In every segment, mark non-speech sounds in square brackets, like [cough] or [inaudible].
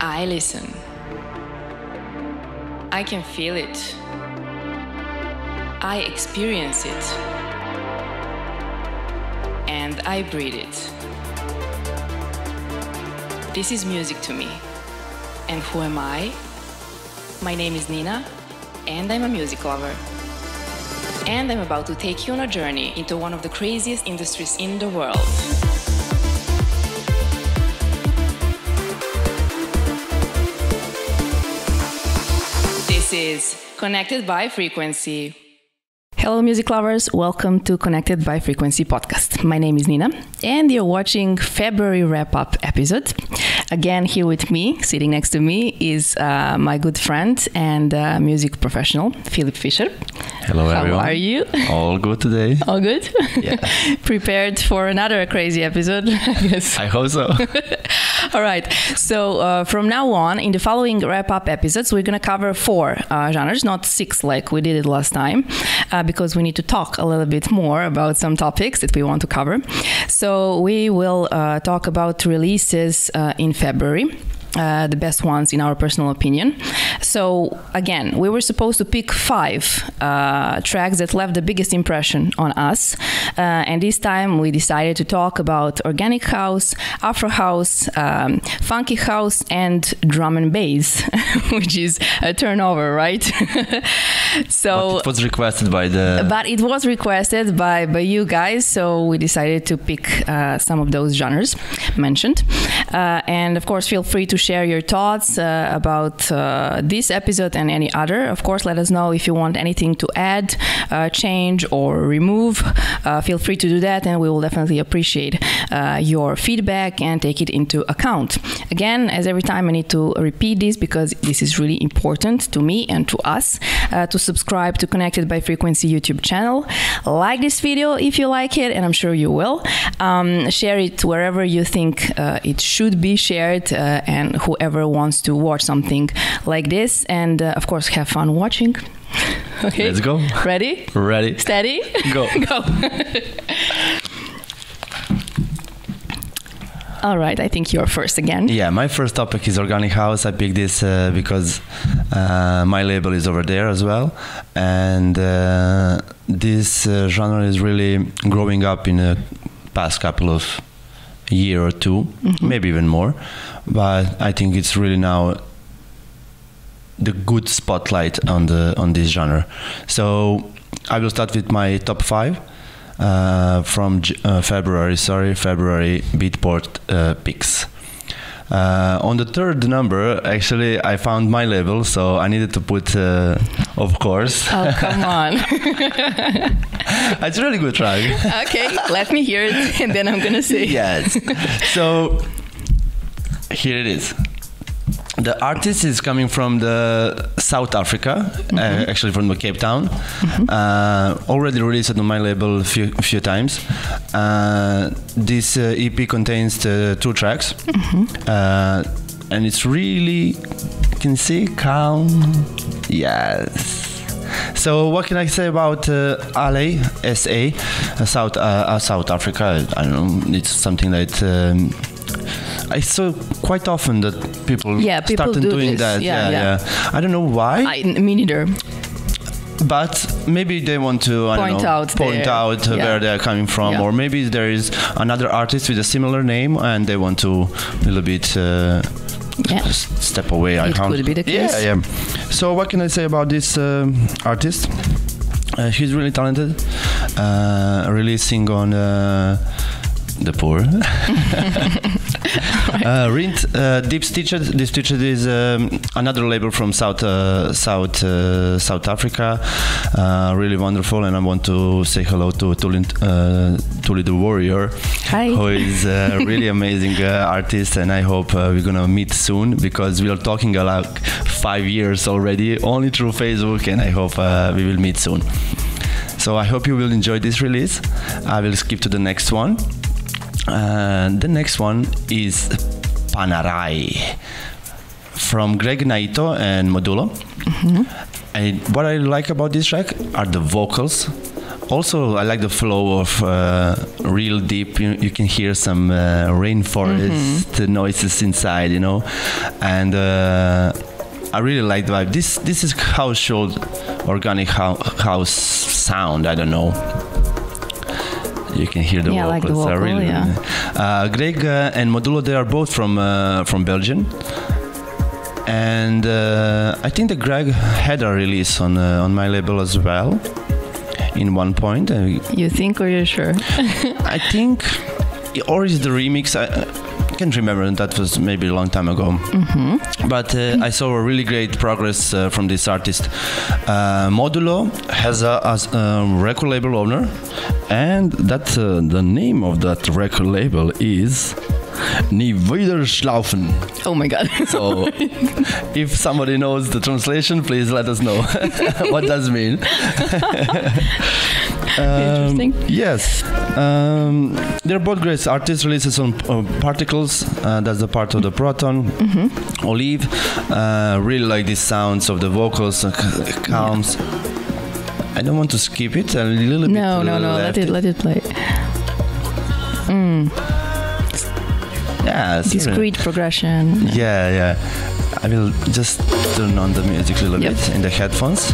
I listen. I can feel it. I experience it. And I breathe it. This is music to me. And who am I? My name is Nina, and I'm a music lover. And I'm about to take you on a journey into one of the craziest industries in the world. This is Connected by Frequency. Hello, music lovers. Welcome to Connected by Frequency podcast. My name is Nina, and you're watching February wrap up episode. Again, here with me, sitting next to me, is uh, my good friend and uh, music professional, Filip Fischer. Hello, How everyone. are you? All good today? All good? Yeah. [laughs] Prepared for another crazy episode, [laughs] I guess. I hope so. [laughs] [laughs] All right. So uh, from now on, in the following wrap-up episodes, we're going to cover four uh, genres, not six like we did it last time, uh, because we need to talk a little bit more about some topics that we want to cover. So we will uh, talk about releases uh, in February. Uh, the best ones in our personal opinion. So again, we were supposed to pick five uh, tracks that left the biggest impression on us, uh, and this time we decided to talk about organic house, Afro house, um, funky house, and drum and bass, [laughs] which is a turnover, right? [laughs] so. But it was requested by the. But it was requested by, by you guys, so we decided to pick uh, some of those genres mentioned. Uh, and of course, feel free to share your thoughts uh, about uh, this episode and any other. Of course, let us know if you want anything to add, uh, change, or remove. Uh, feel free to do that, and we will definitely appreciate uh, your feedback and take it into account. Again, as every time, I need to repeat this because this is really important to me and to us to subscribe to Connected by Frequency YouTube channel. Like this video if you like it, and I'm sure you will. Um, share it wherever you think uh, it should be shared, uh, and whoever wants to watch something like this, and uh, of course, have fun watching. [laughs] okay, Let's go. Ready? Ready? Steady? [laughs] Go. [laughs] Go. All right, I think you're first again. Yeah, my first topic is organic house. I picked this uh, because uh, my label is over there as well, and uh, this uh, genre is really growing up in the past couple of year or 2 maybe even more. But I think it's really now the good spotlight on the on this genre. So I will start with my top five uh, from J- uh, February. Sorry, February Beatport uh, picks. Uh, on the third number, actually, I found my level, so I needed to put, uh, of course. Oh, come [laughs] on. it's a really good track. okay, let me hear it, and then I'm gonna say. yes. So here it is. The artist is coming from the South Africa, uh, actually from the Cape Town. Uh, already released on my label a few, few times. Uh, this uh, EP contains uh, two tracks, uh, and it's really, you can see, calm. Yes. So what can I say about uh, LA, SA, uh, South uh, uh, South Africa? I don't know. It's something that um, I saw quite often that people Yeah, people started do doing this. that. Yeah, Yeah, yeah. I don't know why, I, me neither. but maybe they want to I Point know, out point their- out uh, yeah. where they're coming from, Yeah. or maybe there is another artist with a similar name and they want to a little bit. Uh, Yeah. step away. I It can't. could be the case. Yeah, yeah. So what can I say about this um, artist? Uh, he's really talented. Uh, releasing on uh, the poor. [laughs] [laughs] uh, Rint, uh, Deep Stitched. Deep Stitched is um, another label from South uh, South uh, South Africa. Uh, really wonderful, and I want to say hello to Tuli, uh, Tuli the Warrior, Hi. who is a really [laughs] amazing uh, artist, and I hope uh, we're gonna meet soon because we are talking like five years already, only through Facebook, and I hope uh, we will meet soon. So I hope you will enjoy this release. I will skip to the next one. And the next one is Panarai from Greg Naito and Modulo. And what I like about this track are the vocals also I like the flow of uh, real deep. You, you can hear some uh, rainforest noises inside, you know, and uh, I really like the vibe. This this is how should organic hou- house sound. I don't know. You can hear the Yeah, I like the vocals. are really, yeah. Uh, Greg uh, and Modulo, they are both from uh, from Belgium, and uh, I think that Greg had a release on uh, on my label as well. In one point, You think or you're sure? [laughs] I think, or is the remix? I can't remember. That was maybe a long time ago. But uh, I saw a really great progress uh, from this artist. Uh, Modulo has a, as a record label owner, and that uh, the name of that record label is Nie wieder schlafen. Oh my god. [laughs] So, if somebody knows the translation, please let us know [laughs] what does mean. [laughs] Um, Interesting. Yes, um, they're both great artists. Releases on uh, Particles, uh, that's the part of the Proton. Olive, uh, really like the sounds of the vocals, uh, calms. I don't want to skip it. A little bit. no, no, no. Let it let it play. Mm, Yeah, discrete progression. Yeah, yeah. I will just turn on the music a little Yep. bit in the headphones.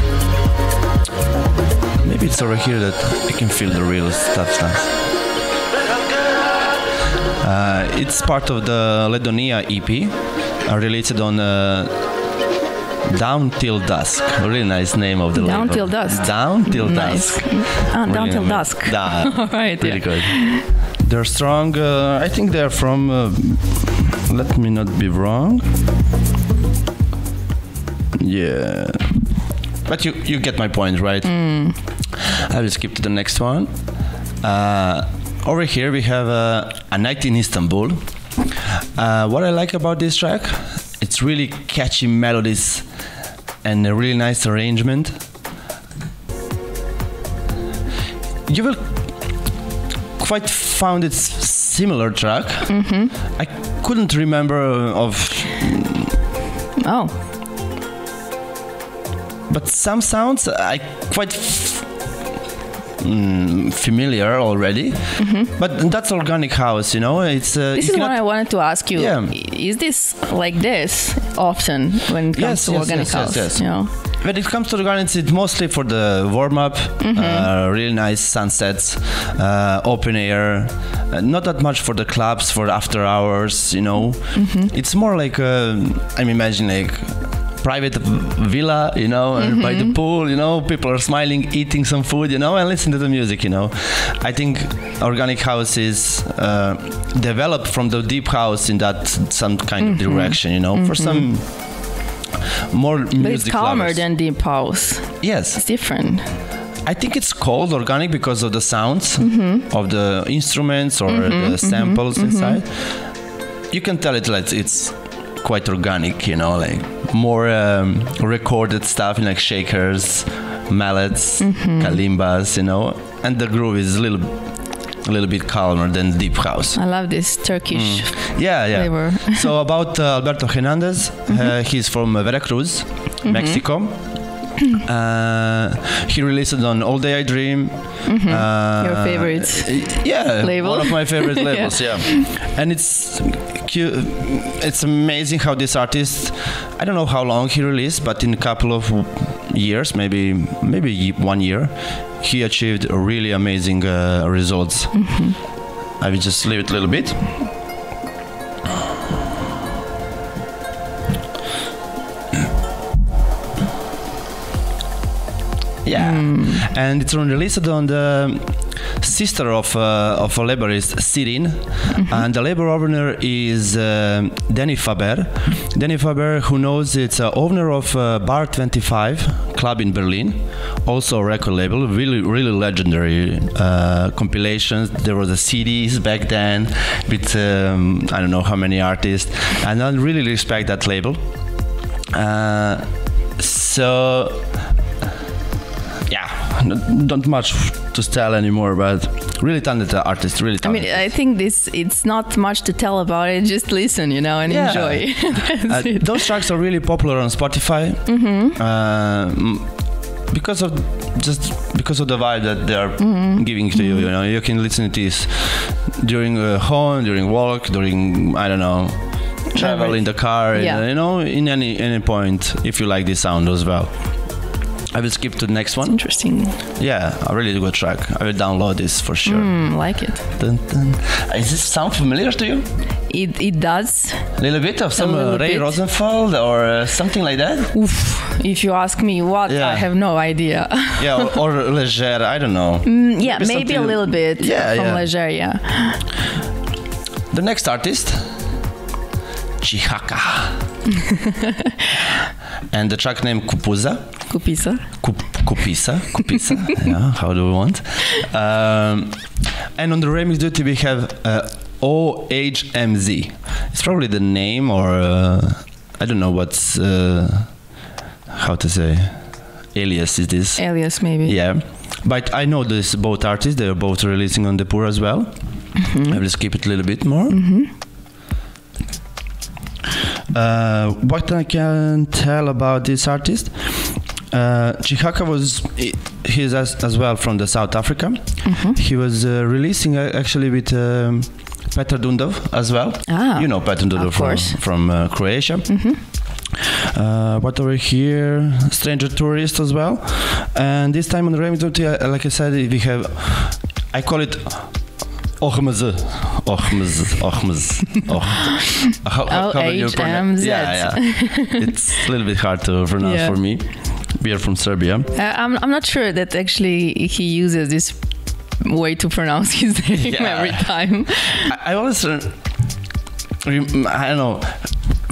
Maybe it's over here that I can feel the real stuff. stuff. Uh, it's part of the Ledonia EP, uh, released on uh, Down Till Dusk. Really nice name of the Down label. Till Dusk. Down Till Nice. Dusk. Ah, down till dusk. Da- [laughs] All right. really Yeah. good. They're strong. Uh, I think they're from. Uh, let me not be wrong. Yeah, but you you get my point, right? I will skip to the next one. Uh, over here we have uh, a night in Istanbul. Uh, what I like about this track, it's really catchy melodies and a really nice arrangement. You will quite found it similar track. I couldn't remember of, Oh, but some sounds I quite f- mm, familiar already. But that's organic house, you know. It's uh, this is what I wanted to ask you. Yeah. Is this like this often when it comes Yes, to yes, organic yes, yes, house? yes. You know? When it comes to the gardens, it's mostly for the warm up, uh, really nice sunsets, uh, open air. Uh, not that much for the clubs, for after hours, you know. It's more like, uh, I'm imagining like private villa, you know, uh, by the pool, you know, people are smiling, eating some food, you know, and listen to the music, you know. I think organic house is uh, developed from the deep house in that some kind of direction, you know, for some more music But it's calmer lovers. than deep house. yes It's different. i think it's called organic because of the sounds Mm-hmm. of the instruments or the samples inside you can tell it like it's quite organic you know like more um, recorded stuff in like shakers mallets Mm-hmm. kalimbas you know and the groove is a little a little bit calmer than deep house I love this Turkish yeah yeah flavor. [laughs] so about uh, Alberto Hernandez, uh, he's from uh, Veracruz, Mexico. [clears throat] Uh, he released it on All Day I Dream. Uh, Your favorite yeah, label? one of my favorite [laughs] labels. yeah. and it's it's amazing how this artist. I don't know how long he released, but in a couple of years, maybe maybe one year, he achieved really amazing uh, results. I will just leave it a little bit. Yeah, and it's released on the sister of uh, of a labor is Sirin, and the labor owner is uh, Danny Faber. Danny Faber, who knows, it's uh, owner of uh, Bar 25 club in Berlin, also a record label, really really legendary uh, compilations. There was a CDs back then with um, I don't know how many artists, and I really respect that label. Uh, so not much to tell anymore, but really talented artist, really I mean. I think this it's not much to tell about it. Just listen, you know, and Yeah. enjoy. [laughs] [laughs] Uh, those tracks are really popular on Spotify. Mm-hmm. Uh, because of just because of the vibe that they are Mm-hmm. giving to you. You know, you can listen to this during a home, during walk, during I don't know, travel in the car. Yeah. You know, in any any point if you like this sound as well. I will skip to the next one. Interesting. Yeah, a really good track. I will download this for sure. Mm, like it. Dun, dun. Is this sound familiar to you? It it does. A little bit of some uh, Ray bit. Rosenfeld or uh, something like that? Oof. If you ask me what, Yeah. I have no idea. [laughs] yeah, or, or Leger, I don't know. Mm, yeah, Maybe maybe a little bit Yeah, from yeah. Leger, yeah. The next artist, Chihaka. [laughs] and the track name Kupuza. Kupisa. Kup- Kupisa. Kupisa. [laughs] yeah, how do we want? Um, and on the remix duty we have uh, OHMZ. It's probably the name or uh, I don't know what's uh, how to say alias is this. Alias, maybe. Yeah, but I know this both artists. They are both releasing on the Pur as well. I will skip it a little bit more. Uh, what I can tell about this artist, uh, Chihaka was he's as, as well from the South Africa. He was uh, releasing uh, actually with um, Petar Dundov as well. Ah, you know Petar Dundov from from uh, Croatia. Uh, what over here, Stranger Tourist as well. And this time on duty, uh, like I said, we have, I call it Ochmaz. Ochmaz. Ochmaz. Och- [laughs] How- how- how will you pronounce- O-H-M-Z. Yeah, yeah. [laughs] it's a little bit hard to pronounce Yeah. for me. We are from Serbia. Uh, I'm, I'm not sure that actually he uses this way to pronounce [laughs] his name Yeah. every time. I, I always, I don't know,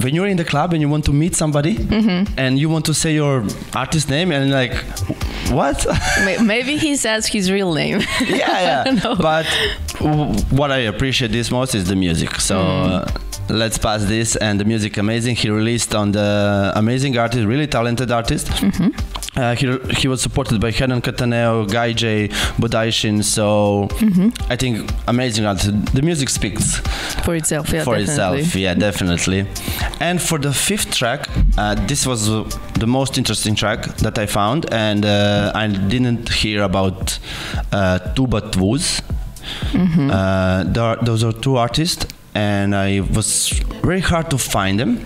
when you're in the club and you want to meet somebody Mm-hmm. and you want to say your artist name and like, what? [laughs] Maybe he says his real name. [laughs] yeah, yeah. know. But w- what I appreciate this most is the music. So uh, let's pass this. And the music amazing. He released on the amazing artist, really talented artist. Uh, he, he was supported by Hernan Cattaneo, Guy J, Budaishin. So I think amazing artist. The music speaks For itself, yeah, for definitely. itself. Yeah, definitely. And for the fifth track, uh, this was uh, the most interesting track that I found, and uh, I didn't hear about uh, Tuba Tvuz. Uh, there are, those are two artists, and I was very hard to find them.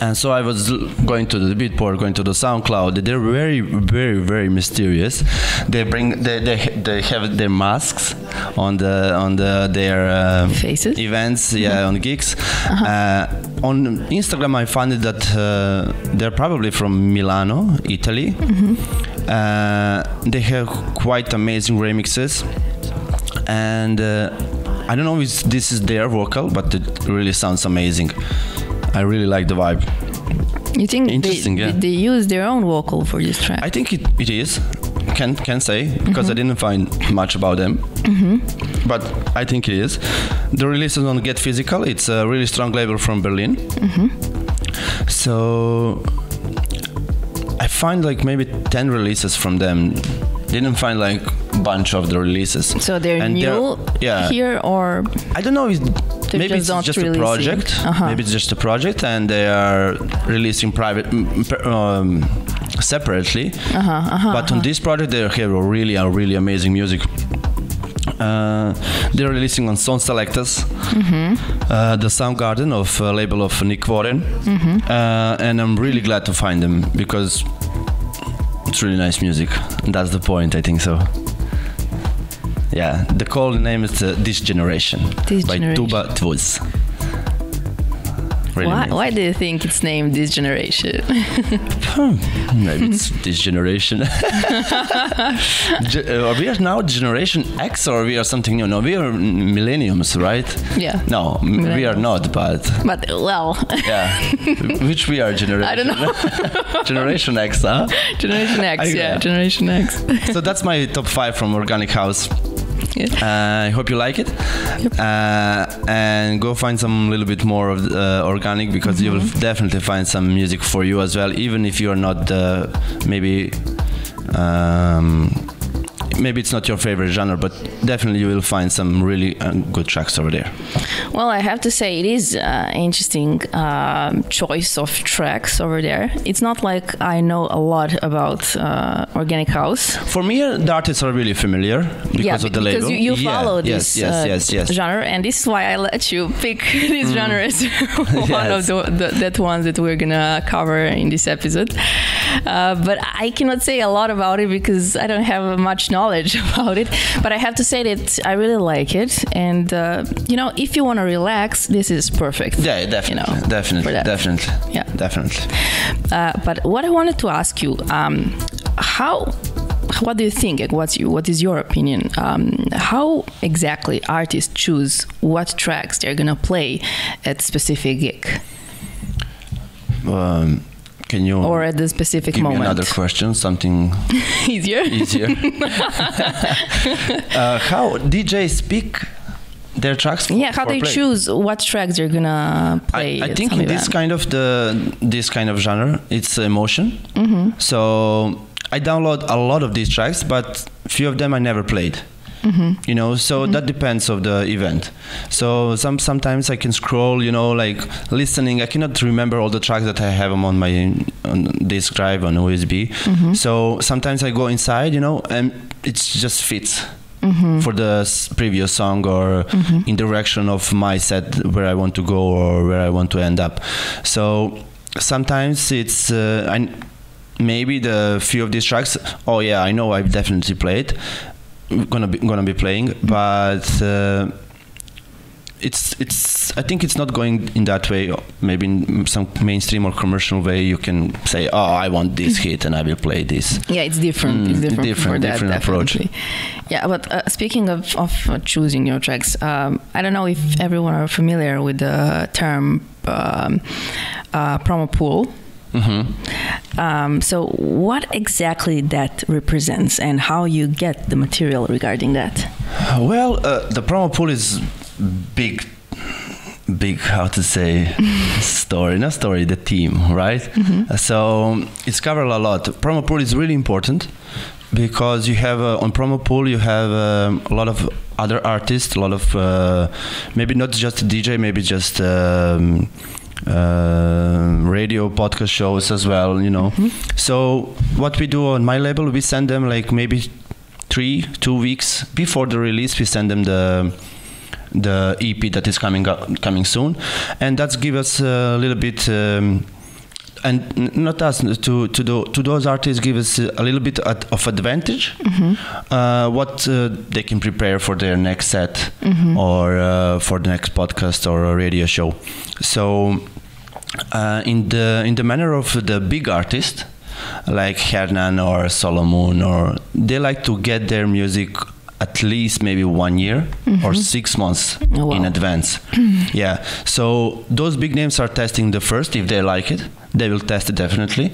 And so I was going to the Beatport, going to the SoundCloud. They're very, very, very mysterious. They bring, they, they, they have their masks on the on the their uh, Faces? events, yeah, on gigs. uh on Instagram, I found that uh, they're probably from Milano, Italy. Uh, they have quite amazing remixes, and uh, I don't know if this is their vocal, but it really sounds amazing. I really like the vibe. You think they, Interesting, yeah. they use their own vocal for this track? I think it, it is. Can can say because mm-hmm. I didn't find much about them. Mm-hmm. But I think it is. The release is on Get Physical. It's a really strong label from Berlin. Mm-hmm. So I find like maybe ten releases from them. Didn't find like bunch of the releases. so they're And new yeah. here, or I don't know. If, They're maybe it's just a project. Uh-huh. Maybe it's just a project, and they are releasing private um, separately. Uh-huh, but on this project, they have really, a really amazing music. Uh, they're releasing on Sound Selectors, Mm-hmm. uh, the Soundgarden of uh, label of Nick Warren, Mm-hmm. uh, and I'm really glad to find them because it's really nice music. And that's the point, I think so. Yeah, the call name is uh, This Generation This by Generation. Tuba Tvuz. Really why, why do you think it's named this generation? [laughs] Maybe it's [laughs] this generation. [laughs] Ge- uh, we are now Generation X or we are something new? No, we are millenniums, right? yeah, No, m- we are not, but but well, yeah. Which we are generation? I don't know. generation X, huh? Generation X, I- yeah, yeah. Generation X. So that's my top five from Organic House. Uh, I hope you like it. Uh, and go find some little bit more of uh, organic because you will definitely find some music for you as well, even if you are not uh, maybe um, maybe it's not your favorite genre, but definitely you will find some really uh, good tracks over there. Well, I have to say it is uh, interesting um, choice of tracks over there. It's not like I know a lot about uh, organic house. For me, uh, the artists are really familiar because yeah, of the because label. you, you Yeah, follow yes, this yes, uh, yes, yes. genre, and this is why I let you pick [laughs] these genres. [laughs] [laughs] One Yes. of the, the that ones that we're gonna cover in this episode. Uh, but I cannot say a lot about it because I don't have much knowledge [laughs] about it. But I have to say that I really like it, and uh, you know, if you want to relax, this is perfect. Yeah, definitely, You know, definitely, definitely, Yeah. definitely. Uh, but what I wanted to ask you, um, how, what do you think? Like, what's you, what is your opinion? Um, how exactly artists choose what tracks they're gonna play at specific gig Um, can you or at the specific give me moment? another question? Something [laughs] Easier. easier. [laughs] uh, how DJs pick their tracks? For, Yeah, how they play? choose what tracks they're gonna play. I, I think in this kind of the this kind of genre, it's emotion. Mm-hmm. So I download a lot of these tracks, but few of them I never played. Mm-hmm. You know, so that depends of the event. So some sometimes I can scroll, you know, like listening. I cannot remember all the tracks that I have on my on disk drive on USB. Mm-hmm. So sometimes I go inside, you know, and it just fits Mm-hmm. for the s- previous song or in direction of my set where I want to go or where I want to end up. So sometimes it's uh, I, maybe the few of these tracks. Oh yeah, I know I've definitely played. Gonna be gonna be playing, but. Uh, it's it's I think it's not going in that way. Maybe in some mainstream or commercial way, you can say, "Oh, I want this hit and I will play this." Yeah, it's different. Mm, it's different, different- for that, different approach. Yeah, but uh, speaking of, of choosing your tracks, um, I don't know if everyone are familiar with the term um, uh, promo pool. Hmm Um, so, what exactly that represents, and how you get the material regarding that? Well, uh, the promo pool is big, big. How to say [laughs] story? Not story. The team, right? Uh, So it's covered a lot. Promo pool is really important because you have uh, on promo pool you have um, a lot of other artists, a lot of uh, maybe not just DJ, maybe just. Um, uh, radio podcast shows as well you know. So what we do on my label we send them like maybe three two weeks before the release we send them the the EP that is coming up coming soon. And that's give us a little bit um, and not us to to, the, to those artists give us a little bit of advantage uh, what uh, they can prepare for their next set or uh, for the next podcast or a radio show. So uh, in the in the manner of the big artist like Hernan or Solomun or they like to get their music at least maybe one year or six months Oh, wow. in advance. [clears throat] Yeah. So those big names are testing the first if they like it they will test it definitely.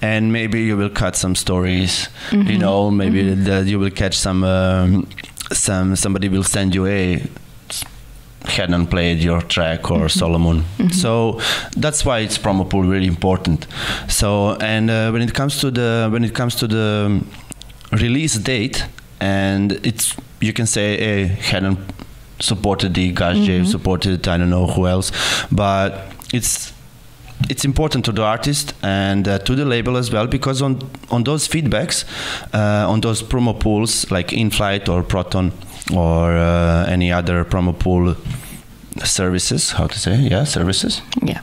And maybe you will cut some stories you know maybe that you will catch some um, some somebody will send you a Hernan played your track or Solomun. So that's why it's promo pool really important. So and uh, when it comes to the when it comes to the um, release date and it's you can say hey, Hernan supported the Guy J supported I don't know who else, but it's it's important to the artist and uh, to the label as well because on on those feedbacks uh, on those promo pools like Inflyte or proton or uh, any other promo pool services how to say yeah services Yeah.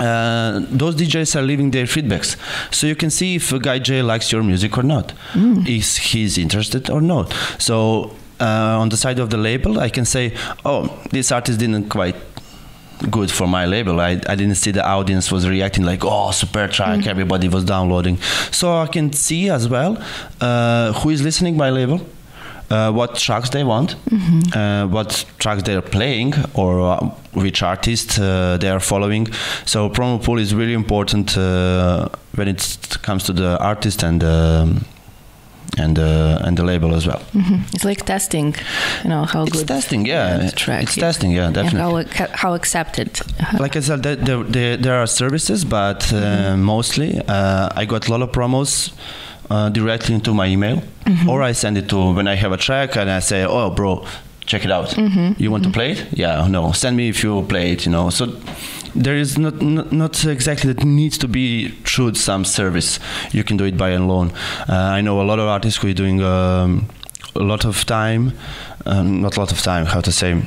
uh, those DJs are leaving their feedbacks, so you can see if a guy J likes your music or not. Is he's interested or not? So uh, on the side of the label, I can say, oh, this artist didn't quite good for my label. I, I didn't see the audience was reacting like, oh, super track, everybody was downloading. So I can see as well uh, who is listening my label. Uh, what tracks they want, uh, what tracks they're playing, or uh, which artist uh, they are following. So promo pool is really important uh, when it comes to the artist and um, and uh, and the label as well. hmm It's like testing, you know, how good It's good testing, yeah. the track It's testing, yeah, definitely. how, how accepted. [laughs] like I said, there, there, there, are services, but uh, mostly uh, I got a lot of promos uh, directly into my email, or I send it to when I have a track and I say, "Oh, bro, check it out. You want to play it? Yeah, no. Send me if you play it. You know." So there is not not, not exactly that needs to be through some service. You can do it by alone. Uh, I know a lot of artists who are doing um, a lot of time, um, not a lot of time. How to say?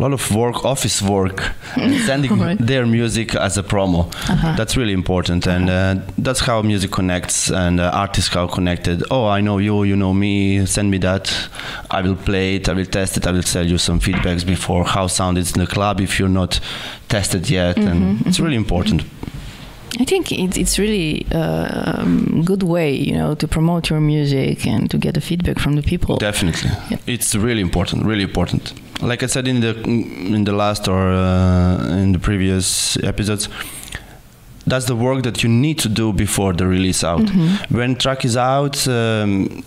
A lot of work, office work, and [laughs] sending Right. their music as a promo. Uh-huh. That's really important, and uh, that's how music connects, and uh, artists are connected. Oh, I know you, you know me. Send me that. I will play it. I will test it. I will tell you some feedbacks before how sound is in the club if you're not tested yet, and it's really important. I think it's it's really a um, good way, you know, to promote your music and to get the feedback from the people. Definitely, Yeah. it's really important. Really important. Like I said in the in the last or uh, in the previous episodes, that's the work that you need to do before the release out. Mm-hmm. When track is out, um,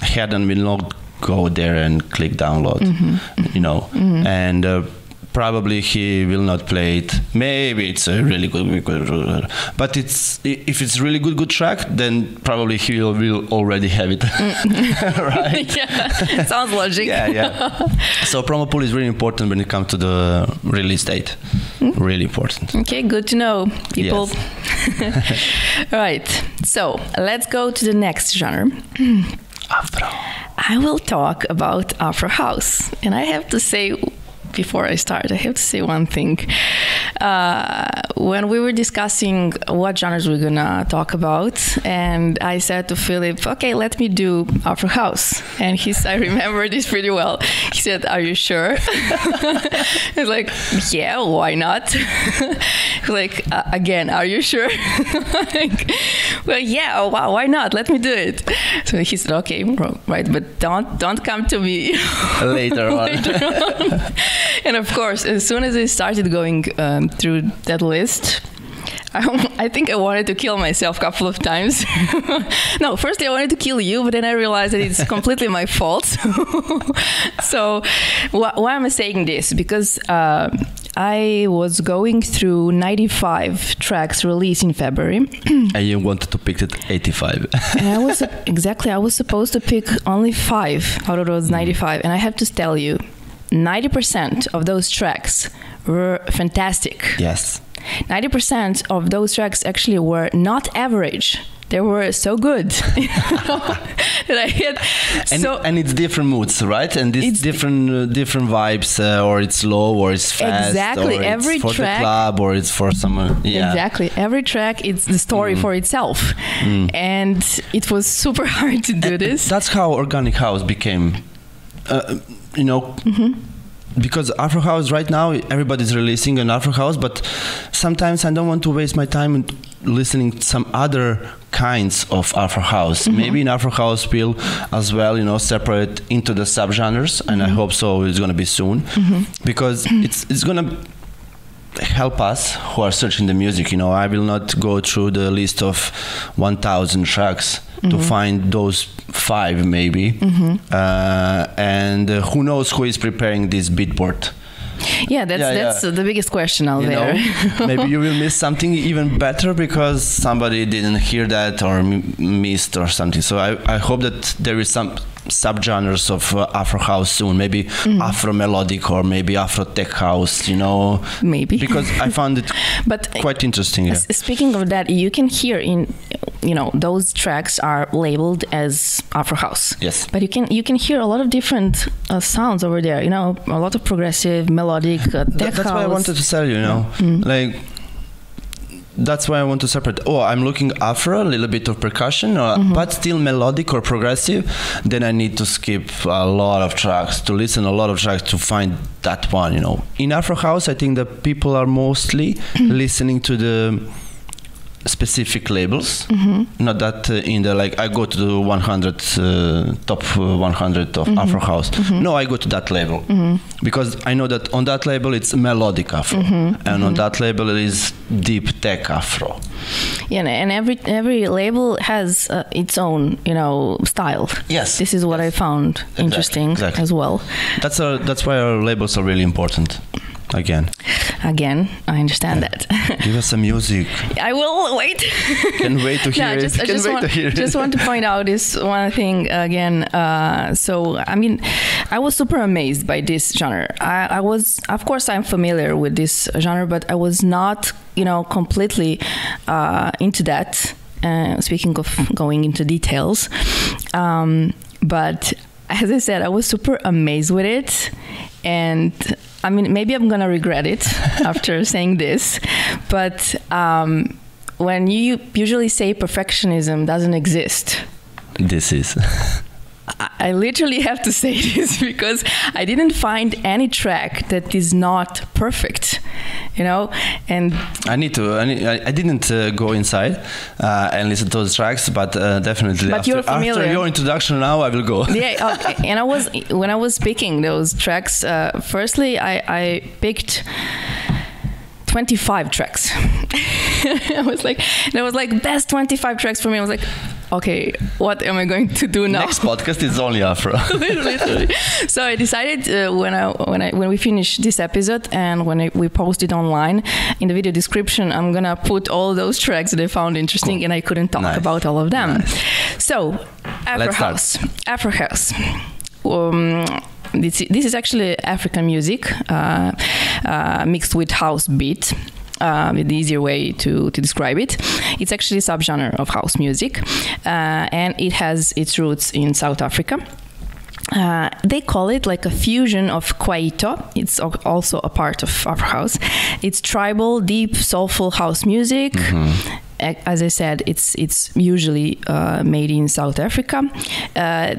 Hernan will not go there and click download. Mm-hmm. You know, and. Uh, Probably he will not play it. Maybe it's a really good, but it's if it's really good, good track, then probably he will, will already have it, mm. [laughs] right? [laughs] yeah, sounds logic. yeah, yeah. [laughs] So promo pool is really important when it comes to the release date. Mm. Really important. Okay, good to know, people. Yes. right. So let's go to the next genre. Afro. I will talk about Afro House, and I have to say. Before I start, I have to say one thing. Uh, when we were discussing what genres we're gonna talk about, and I said to Filip, "Okay, let me do Afro House," and he's, I remember this pretty well. He said, "Are you sure?" [laughs] I was like, "Yeah, why not?" [laughs] Like, uh, "Again, are you sure?" [laughs] like, well, yeah, oh, wow, why not? Let me do it. So he said, "Okay, right, but don't don't come to me." Later on. later on. [laughs] and of course, as soon as I started going um, through that list, [laughs] I, I think I wanted to kill myself a couple of times. [laughs] no, firstly, I wanted to kill you, but then I realized that it's completely my fault. so, wh- why am I saying this? Because uh, I was going through 95 tracks released in February. [clears throat] and you wanted to pick it 85. and I was exactly I was supposed to pick only five out of those 95 and I have to tell you 90% of those tracks were fantastic yes. 90% of those tracks actually were not average they were so good [laughs] that I And, so and it's different moods, right? And it's, It's- different uh, different vibes, uh, or it's slow, or it's fast, Exactly. or Every it's for track- the club, or it's for someone. Yeah. Exactly. Every track, it's the story for itself. And it was super [laughs] hard to do this. That's how organic house became. Uh, you know, Mm-hmm. because Afro house right now everybody's releasing an Afro house, but sometimes I don't want to waste my time listening to some other kinds of Afro house. Mm-hmm. Maybe in Afro house will as well, you know, separate into the subgenres, and I Mm-hmm. hope so. It's gonna be soon because [clears throat] it's it's gonna help us who are searching the music you know i will not go through the list of 1000 tracks to find those five maybe uh, and uh, who knows who is preparing this Beatport Yeah, that's Yeah, that's yeah. the biggest question out you there. know [laughs] maybe you will miss something even better because somebody didn't hear that or m- missed or something so i, I hope that there is some subgenres of uh, afro house soon maybe afro melodic or maybe afro tech house you know Maybe. because i found it [laughs] but quite interesting yeah. Speaking of that, you can hear in, you know, those tracks are labeled as Afro House. Yes. But you can you can hear a lot of different uh, sounds over there. You know, a lot of progressive, melodic, uh, tech That- that's why I wanted to tell you, you know, like that's why I want to separate. Oh, I'm looking afro, a little bit of percussion, uh, but still melodic or progressive. Then I need to skip a lot of tracks to listen a lot of tracks to find that one. You know, in Afro house, I think that people are mostly [clears throat] listening to the specific labels. Not that uh, in the like i go to the 100 uh, top uh, 100 of afro house. No i go to that label. Because i know that on that label it's melodic afro. And on that label it is deep tech afro. Yeah, and every every label has uh, its own, you know, style. Yes, This is what I found interesting exactly. as well. that's our, that's why our labels are really important again. Again, I understand that. [laughs] Give us some music. I will wait. Can wait to [laughs] hear no, just, it. I Can just wait want, to hear just it. want to point out this one thing again. Uh, so, I mean, I was super amazed by this genre. I, I was, of course, I'm familiar with this genre, but I was not, you know, completely uh, into that. Uh, speaking of going into details, um, but as I said, I was super amazed with it, and I mean, maybe I'm gonna regret it [laughs] after saying this, but um, when you usually say perfectionism doesn't exist, This is. [laughs] I- literally have to say [laughs] this because I didn't find any track that is not perfect, you know, and I need to. I, need, I, didn't uh, go inside uh, and listen to those tracks, but uh, definitely But after, you're familiar. after your introduction now, I will go. yeah [laughs] okay. and i was when i was picking those tracks uh, firstly i i picked 25 tracks [laughs] i was like there was like best 25 tracks for me i was like okay what am i going to do now Next podcast is only Afro. [laughs] literally. So I decided uh, when I when I when we finish this episode and when I, we post it online in the video description, I'm gonna put all those tracks that I found interesting Cool. and I couldn't talk Nice. about all of them. Nice. So Afro Let's start. House, Afro House. Um, this, this is actually African music uh, uh, mixed with house beat. Uh, the easier way to, to describe it. It's actually a subgenre of house music, uh, and it has its roots in South Africa. Uh, they call it like a fusion of Kwaito. It's also a part of Afro House. It's tribal, deep, soulful house music. A- As I said, it's it's usually uh, made in South Africa. Uh,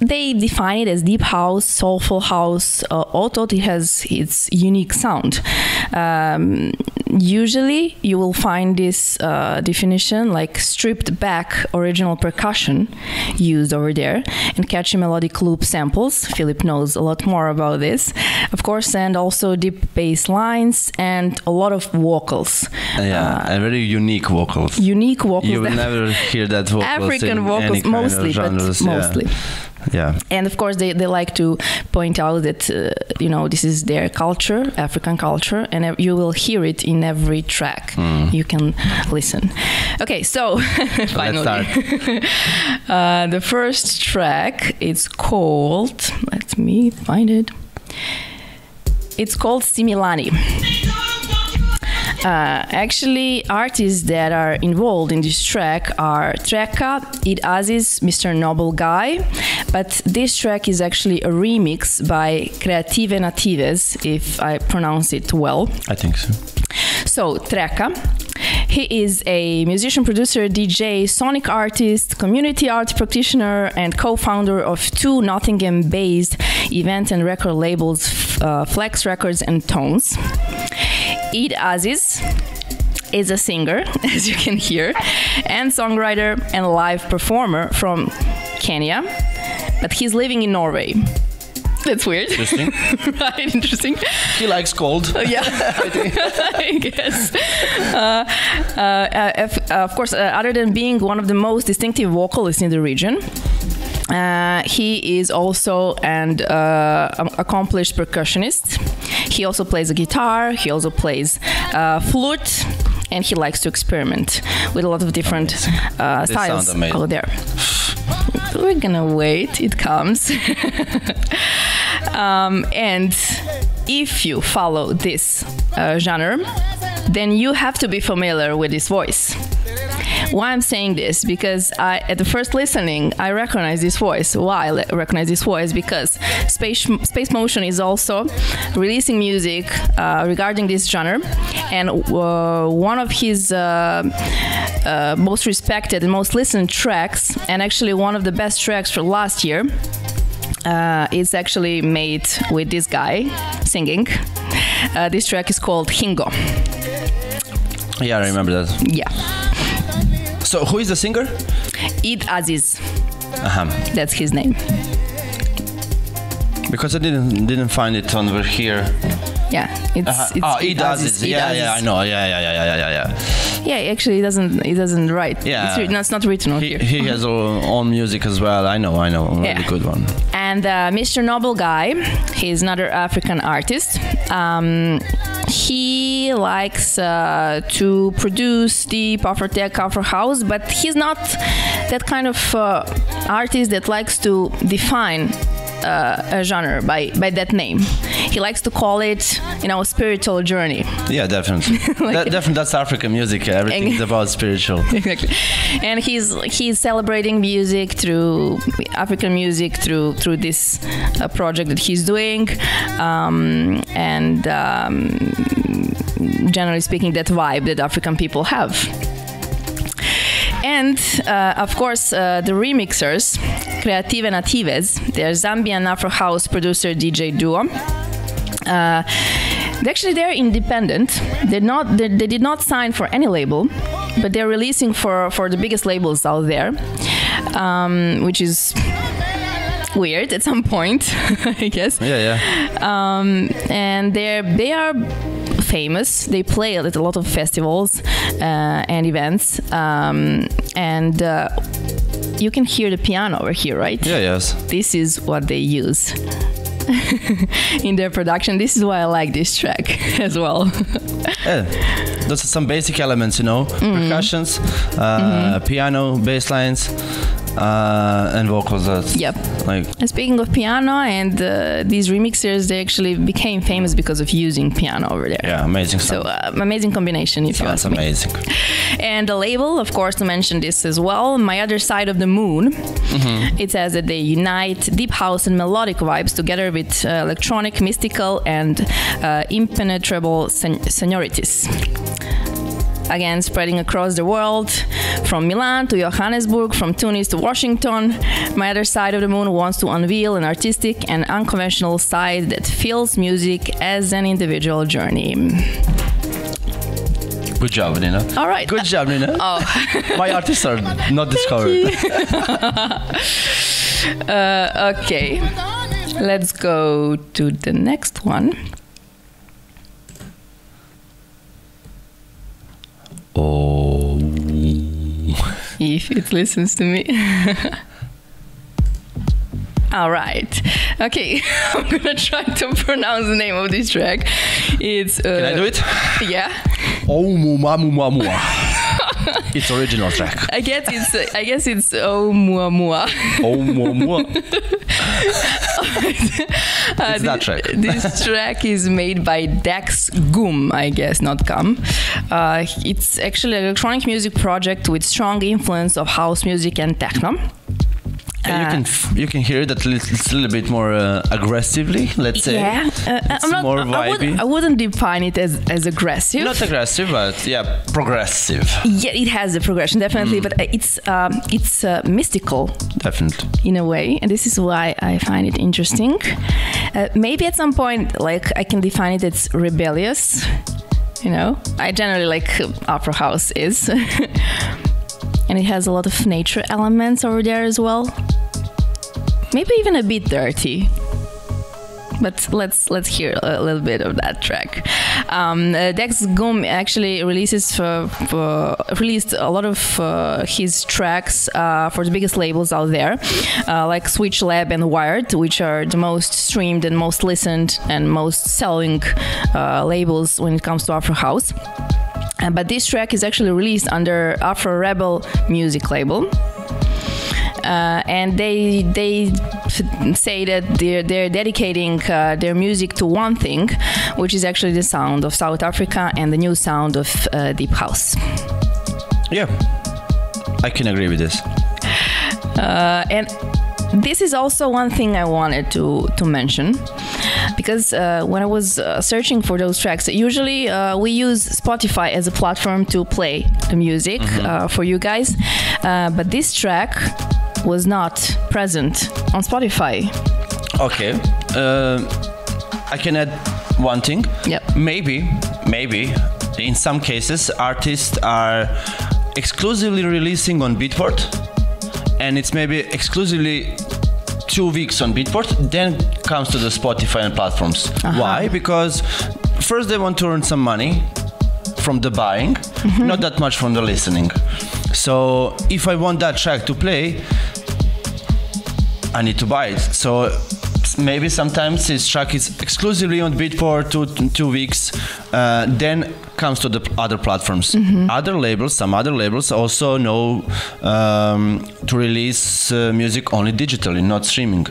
they define it as deep house, soulful house, uh, although it has its unique sound. Um, usually, you will find this uh, definition like stripped back original percussion used over there and catchy melodic loop samples. Filip knows a lot more about this, of course, and also deep bass lines and a lot of vocals. yeah, and very unique vocals. Unique vocals. You will never hear that vocals African in vocals any kind mostly, of but yeah. mostly. Yeah. and of course they, they like to point out that uh, you know this is their culture african culture and you will hear it in every track. Mm. you can listen. Okay so [laughs] finally. [laughs] uh, the first track is called let me find it. It's called similani uh, actually, artists that are involved in this track are Treka, Idd Aziz, Mr. Noble Guy, but this track is actually a remix by Creative Natives, if I pronounce it well. I think so. So, Treka, he is a musician, producer, DJ, sonic artist, community art practitioner, and co founder of two Nottingham based event and record labels, uh, Flex Records and Tones. Idd Aziz is a singer, [laughs] as you can hear, and songwriter and live performer from Kenya, but he's living in Norway. That's weird. Interesting. [laughs] right, interesting. he likes cold. Uh, yeah, [laughs] [laughs] I guess. Uh, uh, uh, if- uh, of course, uh, other than being one of the most distinctive vocalists in the region, uh, he is also an uh, um, accomplished percussionist. He also plays a guitar. He also plays uh, flute, and he likes to experiment with a lot of different uh, styles out there. We're gonna wait. It comes. Um, and if you follow this uh, genre, then you have to be familiar with this voice. Why I'm saying this? Because I, at the first listening, I recognize this voice. Why I recognize this voice? Because Space Space Motion is also releasing music uh, regarding this genre, and uh, one of his uh, uh, most respected and most listened tracks, and actually one of the best tracks for last year, uh, is actually made with this guy singing. Uh, this track is called Hingo. Yeah, I remember that. Yeah, So, who is the singer? Idd Aziz. Uh-huh. That's his name. Because I didn't didn't find it over here. Yeah, it's, Uh-huh. it's oh, Idd Idd Aziz. Aziz, Yeah, Aziz. yeah, I know. Yeah, yeah, yeah, yeah, yeah, yeah, yeah. Actually, he doesn't. He doesn't write. Yeah. it's, written- no, it's not written on He, here. he has own, own music as well. I know, I know, a really Yeah. good one. And uh, Mr. Noble Guy, he's another African artist. Um, he likes uh, to produce deep Afro tech, Afro house, but he's not that kind of uh, artist that likes to define uh, a genre by, by that name. He likes to call it, you know, spiritual journey. Yeah, definitely. [laughs] that, definitely, that's African music. Everything is about spiritual. [laughs] exactly and he's he's celebrating music through african music through through this uh, project that he's doing um, and um, generally speaking that vibe that african people have and uh, of course uh, the remixers creative natives. They're zambian afro house producer dj duo. Uh, actually they're independent. They're not they, they did not sign for any label but they're releasing for for the biggest labels out there um, which is weird at some point [laughs] i guess. Yeah, yeah. um, and they're they are famous they play at a lot of festivals uh, and events um, and uh, you can hear the piano over here right Yeah, yes. this is what they use [laughs] in their production. This is why I like this track [laughs] as well. [laughs] Yeah. Those are some basic elements, you know, Mm-hmm. percussions, uh, piano, bass lines, uh, and vocals. That's Yep. like And speaking of piano, and uh, these remixers, they actually became famous because of using piano over there. yeah, amazing So uh, amazing combination, if you Sounds ask me. amazing. [laughs] And the label, of course, to mention this as well. My other side of the moon. It says that they unite deep house and melodic vibes together with uh, electronic, mystical, and uh, impenetrable sen- sonorities. Again, spreading across the world, from Milan to Johannesburg, from Tunis to Washington. My other side of the moon wants to unveil an artistic and unconventional side that feels music as an individual journey. Good job, Nina. All right. Good job, Nina. Oh. [laughs] My artists are not discovered. [laughs] Uh, okay, let's go to the next one. Oh. If it listens to me. [laughs] All right. Okay, [laughs] I'm gonna try to pronounce the name of this track. It's uh, Can I do it? yeah. Oh, mua, mua, mua. [laughs] [laughs] It's original track. I guess it's I guess it's oh mua mua. Oh, mua, mua. [laughs] Uh, It's that track. this track is made by Dex Gum, I guess, not Gum. Uh, it's actually an electronic music project with strong influence of house music and techno. You can f- you can hear that it's a little bit more uh, aggressively, let's say. Yeah, uh, It's I'm not, more I, wouldn't, vibey. I wouldn't define it as, as aggressive. Not aggressive, but yeah, progressive. yeah, it has a progression Mm. definitely, but uh, it's um, it's uh, mystical Definitely. in a way, and this is why I find it interesting. Uh, maybe at some point, like I can define it as rebellious. You know, I generally like opera house is, [laughs] and it has a lot of nature elements over there as well. Maybe even a bit dirty. But let's let's hear a little bit of that track. Um, uh, Dex Gum actually releases for, for released a lot of uh, his tracks uh, for the biggest labels out there, uh, like Switch Lab and Wired, which are the most streamed and most listened and most selling uh, labels when it comes to Afro House. Uh, but this track is actually released under Afro Rebel music label. Uh, and they they say that they're they're dedicating uh, their music to one thing, which is actually the sound of South Africa and the new sound of uh, deep house. Yeah, I can agree with this. Uh, and this is also one thing I wanted to to mention because uh, when I was uh, searching for those tracks, usually uh, we use Spotify as a platform to play the music uh, for you guys, uh, but this track was not present on Spotify. Okay. Uh, I can add one thing. Yep. Maybe, maybe, in some cases, artists are exclusively releasing on Beatport, and it's maybe exclusively two weeks on Beatport, then comes to the Spotify and platforms. Why? Because first they want to earn some money from the buying, Mm-hmm. not that much from the listening. So if I want that track to play, I need to buy it. So maybe sometimes this track is exclusively on Beatport two two weeks, uh, then comes to the other platforms. Other labels, some other labels also know um, to release uh, music only digitally, not streaming.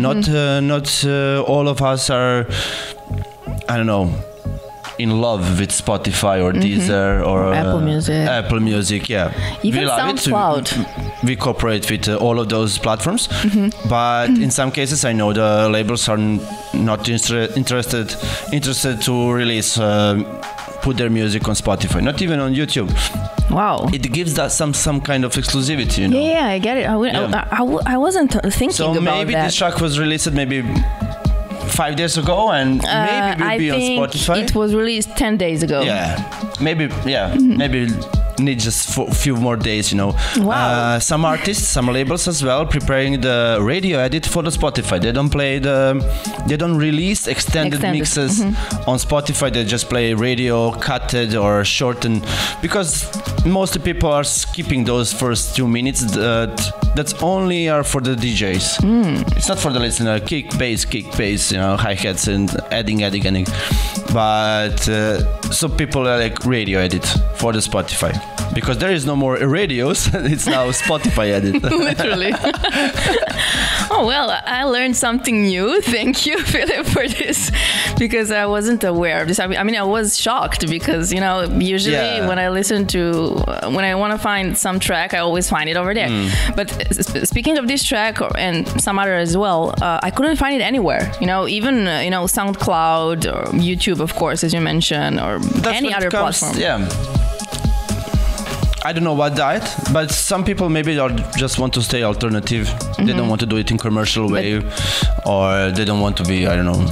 Not uh, not uh, all of us are. I don't know. In love with Spotify or Deezer or Or Apple uh, Music. Apple Music, yeah. Even We. SoundCloud. We cooperate with uh, all of those platforms, Mm-hmm. but in some cases, I know the labels are n- not inter- interested interested to release. Uh, Put their music on Spotify, not even on YouTube. Wow. It gives that some some kind of exclusivity, you know. yeah, yeah, I get it. I, w- Yeah. I, I wasn't thinking So about that. So maybe this track was released maybe five days ago, and Uh, maybe will I be on Spotify. it was released 10 days ago. Yeah, maybe. Yeah, Mm-hmm. maybe need just a few more days. You know. Wow. Uh, some artists, some labels as well, preparing the radio edit for the Spotify. They don't play the. They don't release extended, Extended, mixes Mm-hmm. on Spotify. They just play radio cutted or shortened because mostly people are skipping those first two minutes. That that's only are for the DJs. Hmm. It's not for the listener. Kick, bass, kick, bass. You know, hi hats and adding, adding, adding. But uh, so people are like radio edit for the Spotify because there is no more radios. [laughs] it's now Spotify edit. [laughs] Literally. [laughs] oh, well, I learned something new. Thank you, Filip, for this because I wasn't aware of this. I mean, I, mean, I was shocked because, you know, usually Yeah. when I listen to, when I want to find some track, I always find it over there. Hmm. But sp- speaking of this track and some other as well, uh, I couldn't find it anywhere. You know, even, uh, you know, SoundCloud or YouTube, of course, as you mentioned, or That's any other comes- platform. Yeah. I don't know what diet, but some people maybe are just want to stay alternative. They Mm-hmm. don't want to do it in commercial way, or they don't want to be I don't know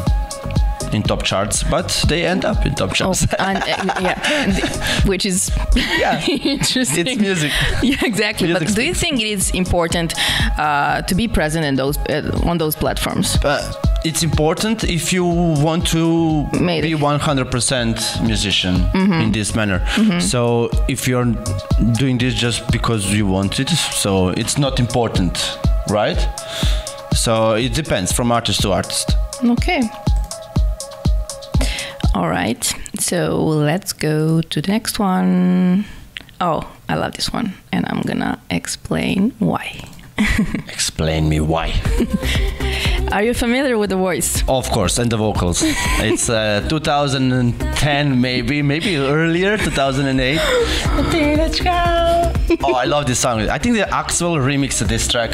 in top charts, but they end up in top Oh, charts. and, uh, yeah, [laughs] which is Yeah. [laughs] interesting. it's music. Yeah, exactly. Music but do you think it is important uh, to be present in those uh, on those platforms? But it's important if you want to Made be 100% musician Mm-hmm. in this manner. So if you're doing this just because you want it, so it's not important, right? So it depends from artist to artist. Okay. All right. So let's go to the next one. Oh, I love this one, and I'm gonna explain why. [laughs] Explain me why. [laughs] Are you familiar with the voice? Of course, and the vocals. [laughs] it's uh, 2010, maybe, maybe earlier, 2008. oh, I love this song. I think the Axwell remixed this track.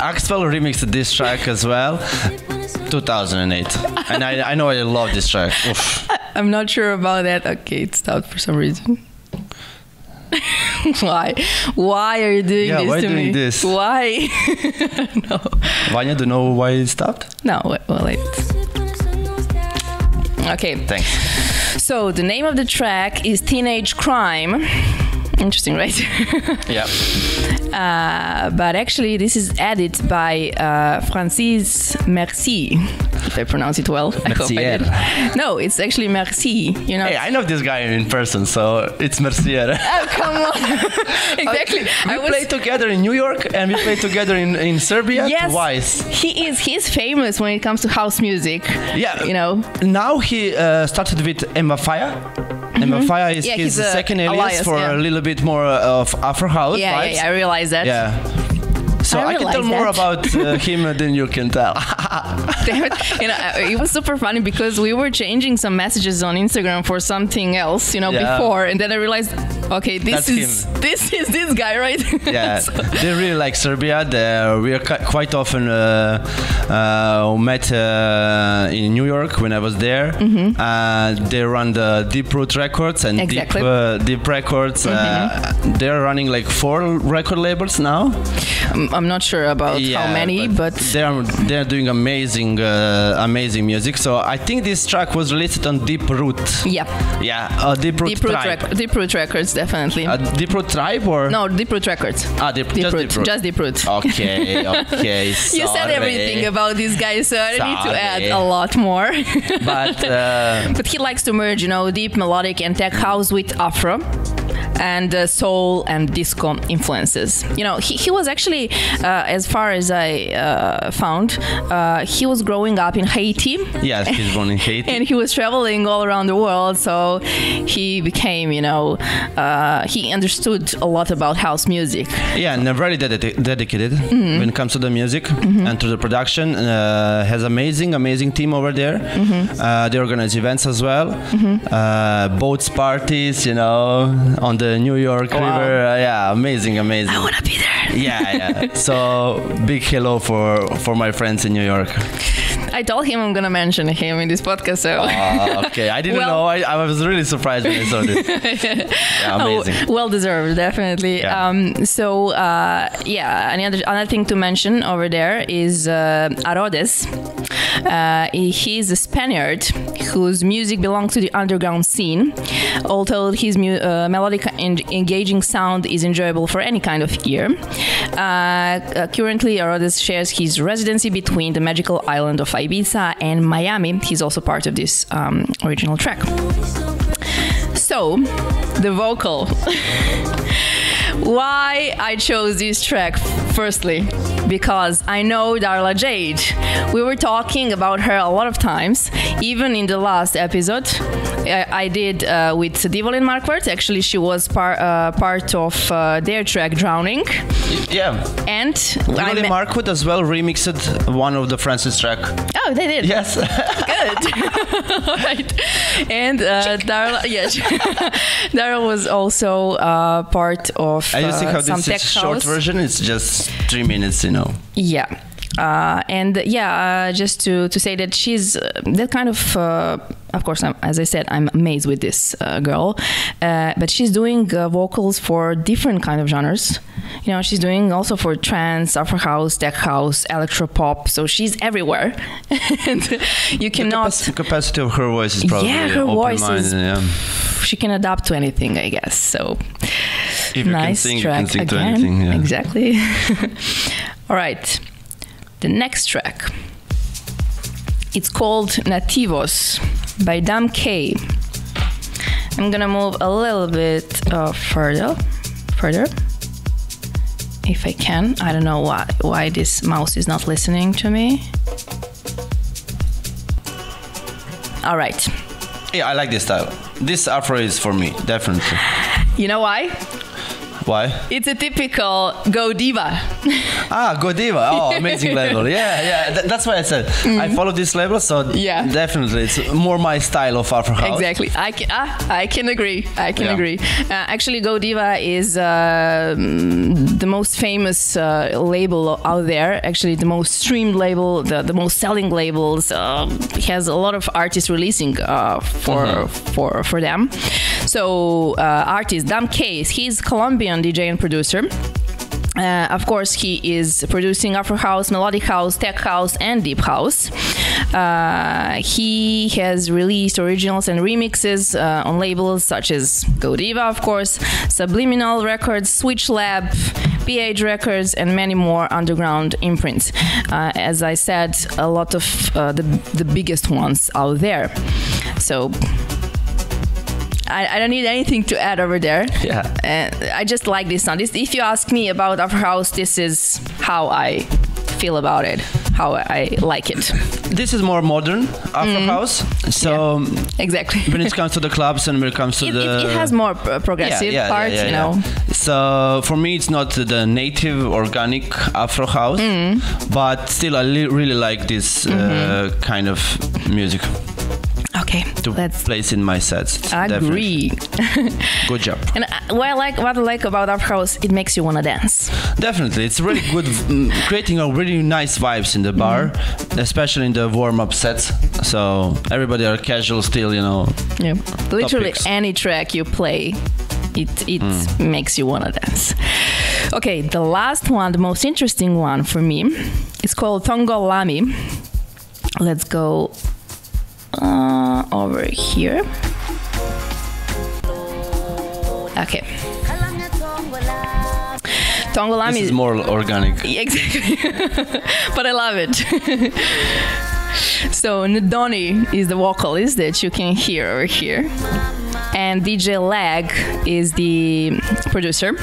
Axwell remixed this track as well. 2008, and I, I know I love this track. Oof. I'm not sure about that. Okay, it stopped for some reaon. [laughs] why? Why are you doing Yeah, this why to doing me? this? Why? [laughs] no. Vanya, do you know why it stopped? No, wait, well, wait. Okay, Thanks. so the name of the track is Teenage Crime. Interesting, right? [laughs] Yeah. uh, but actually, this is added by uh, Francis Merci, if I pronounce it well. I hope I Mercier. did. No, it's actually Merci. You know. Hey, I know this guy in person, so it's Mercier. Oh, come [laughs] on! [laughs] exactly. We I played together in New York and we played together in, in Serbia Yes, twice. he is. He's famous when it comes to house music. Yeah. you know. Now he uh, started with Emma Fire. Emma Fire is Mm-hmm. Yeah, his second alias alias, for yeah. a little bit more uh, of Afro house Yeah, yeah, yeah, I realize that. Yeah. So I I, can tell realize more about uh, [laughs] him than you can tell. [laughs] Damn it. You know, uh, it was super funny because we were changing some messages on Instagram for something else, you know, Yeah. before, and then I realized, okay, this That's is him. [laughs] this is this guy, right? yeah, So- they really like Serbia. They, we are quite often uh, uh, met uh, in New York when I was there. Uh, they run the Deep Root Records and Mm-hmm. Exactly. Deep, uh, Deep Records. Uh, they're running like four record labels now. I'm- I'm not sure about how many, but, they're they're doing amazing uh, amazing music. So I think this track was released on Deep Root. yeah. Yeah, uh, Deep Root Deep Root, Tribe. Rec- Deep Root Records. definitely. Uh, Deep Root Tribe or no, Deep Root Records. Ah, Deep, Deep just Root, Deep Root. just Deep Root. Okay, [laughs] okay. You said everything about this guy, so I don't need to add a lot more. But [laughs] uh, but he likes to merge, you know, deep melodic and tech house with Afro and uh, soul and disco influences. You know, he, he was actually, uh, as far as I uh, found, uh, he was growing up in Haiti. yes, he's born in [laughs] Haiti. And he was traveling all around the world, so he became, you know, uh, he understood a lot about house music. Yeah, and very dedi- dedicated Mm-hmm. when it comes to the music and to the production. Uh, has amazing, amazing team over there. Mm-hmm. Uh, they organize events as well, uh, boats parties, you know, on the New York Wow. River. Uh, yeah, amazing, amazing. I want to be there. [laughs] yeah, yeah. So big hello for for my friends in New York. I told him I'm gonna mention him in this podcast, so. Uh, okay, I didn't Well- know. I, I was really surprised when I saw this. [laughs] Yeah, amazing. Oh, well deserved, definitely. Yeah. Um, so uh, yeah, another another thing to mention over there is uh, Arodes. Uh, he- he's a Spaniard whose music belongs to the underground scene. Although his mu- uh, melodic engaging sound is enjoyable for any kind of ear. Uh, uh, currently, Arodes shares his residency between the magical island of Ibiza and Miami. He's also part of this um, original track. So, the vocal. [laughs] Why I chose this track, firstly, because I know Darla Jade. We were talking about her a lot of times, even in the last episode. I, I did uh, with Divolin Marquardt. Actually, she was par, uh, part of uh, their track Drowning. Yeah. And I Markwood as well remixed one of the Francis track. Oh, they did. Yes. [laughs] Good. [laughs] All right. And uh, Daryl, yes, [laughs] Daryl was also uh, part of and you see uh, how some this is short house. version? It's just three minutes, you know. Yeah. Uh, and yeah, uh, just to, to say that she's uh, that kind of, uh, of course, I'm, as I said, I'm amazed with this uh, girl, uh, but she's doing uh, vocals for different kind of genres. You know, she's doing also for trance, Afro house, tech house, electro pop. So she's everywhere, [laughs] and you cannot. The capacity of her voice is probably Yeah, her voice is- Yeah. She can adapt to anything, I guess. So If you can nice sing, you track can sing to again. anything. Yeah. Exactly. [laughs] All right. The next track. It's called Nativos by Dam K. I'm gonna move a little bit uh, further, further, if I can. I don't know why why this mouse is not listening to me. All right. Yeah, I like this style. This afro is for me, definitely. You know why? Why? It's a typical Godiva. [laughs] Ah, Godiva. Oh, amazing [laughs] label. Yeah, yeah. Th- that's why I said I follow this label, so Mm. Yeah. definitely it's more my style of afro house. Exactly. I can, ah, I can agree. I can Yeah. agree. Uh, actually, Godiva is uh, mm, the most famous uh, label out there. Actually, the most streamed label, the, the most selling labels. Um, has a lot of artists releasing uh, for for for them. So, uh, artist Dam Case, he's Colombian DJ and producer. Uh, of course, he is producing Afro House, Melodic House, Tech House, and Deep House. Uh, he has released originals and remixes uh, on labels such as Godiva, of course, Subliminal Records, Switch Lab, PH Records, and many more underground imprints. Uh, as I said, a lot of uh, the, the biggest ones out there. So I, I don't need anything to add over there. Yeah. Uh, I just like this sound. This, if you ask me about Afro House, this is how I feel about it, how I like it. This is more modern afro Mm. house. So um, Exactly. when it comes to the clubs and when it comes to it, the it, it has more pro- progressive parts, you know. So for me, it's not the native organic Afro house, Mm. but still, I li- really like this uh, Mm-hmm. kind of music Okay, to let's place in my sets. Agree. Good job. [laughs] And what I like, what I like about our House, it makes you wanna dance. Definitely, it's really good, mm, creating a really nice vibes in the bar, Mm-hmm. especially in the warm-up sets. So everybody are casual still, you know. Yeah. Literally Topics. any track you play, it it Hmm. makes you wanna dance. Okay, the last one, the most interesting one for me, is called Tongo Lami. Let's go uh, over here. Okay. Tongolam This is is more organic. [laughs] Exactly. [laughs] but I love it. [laughs] so Ndoni is the vocalist that you can hear over here. And DJ Lag is the producer.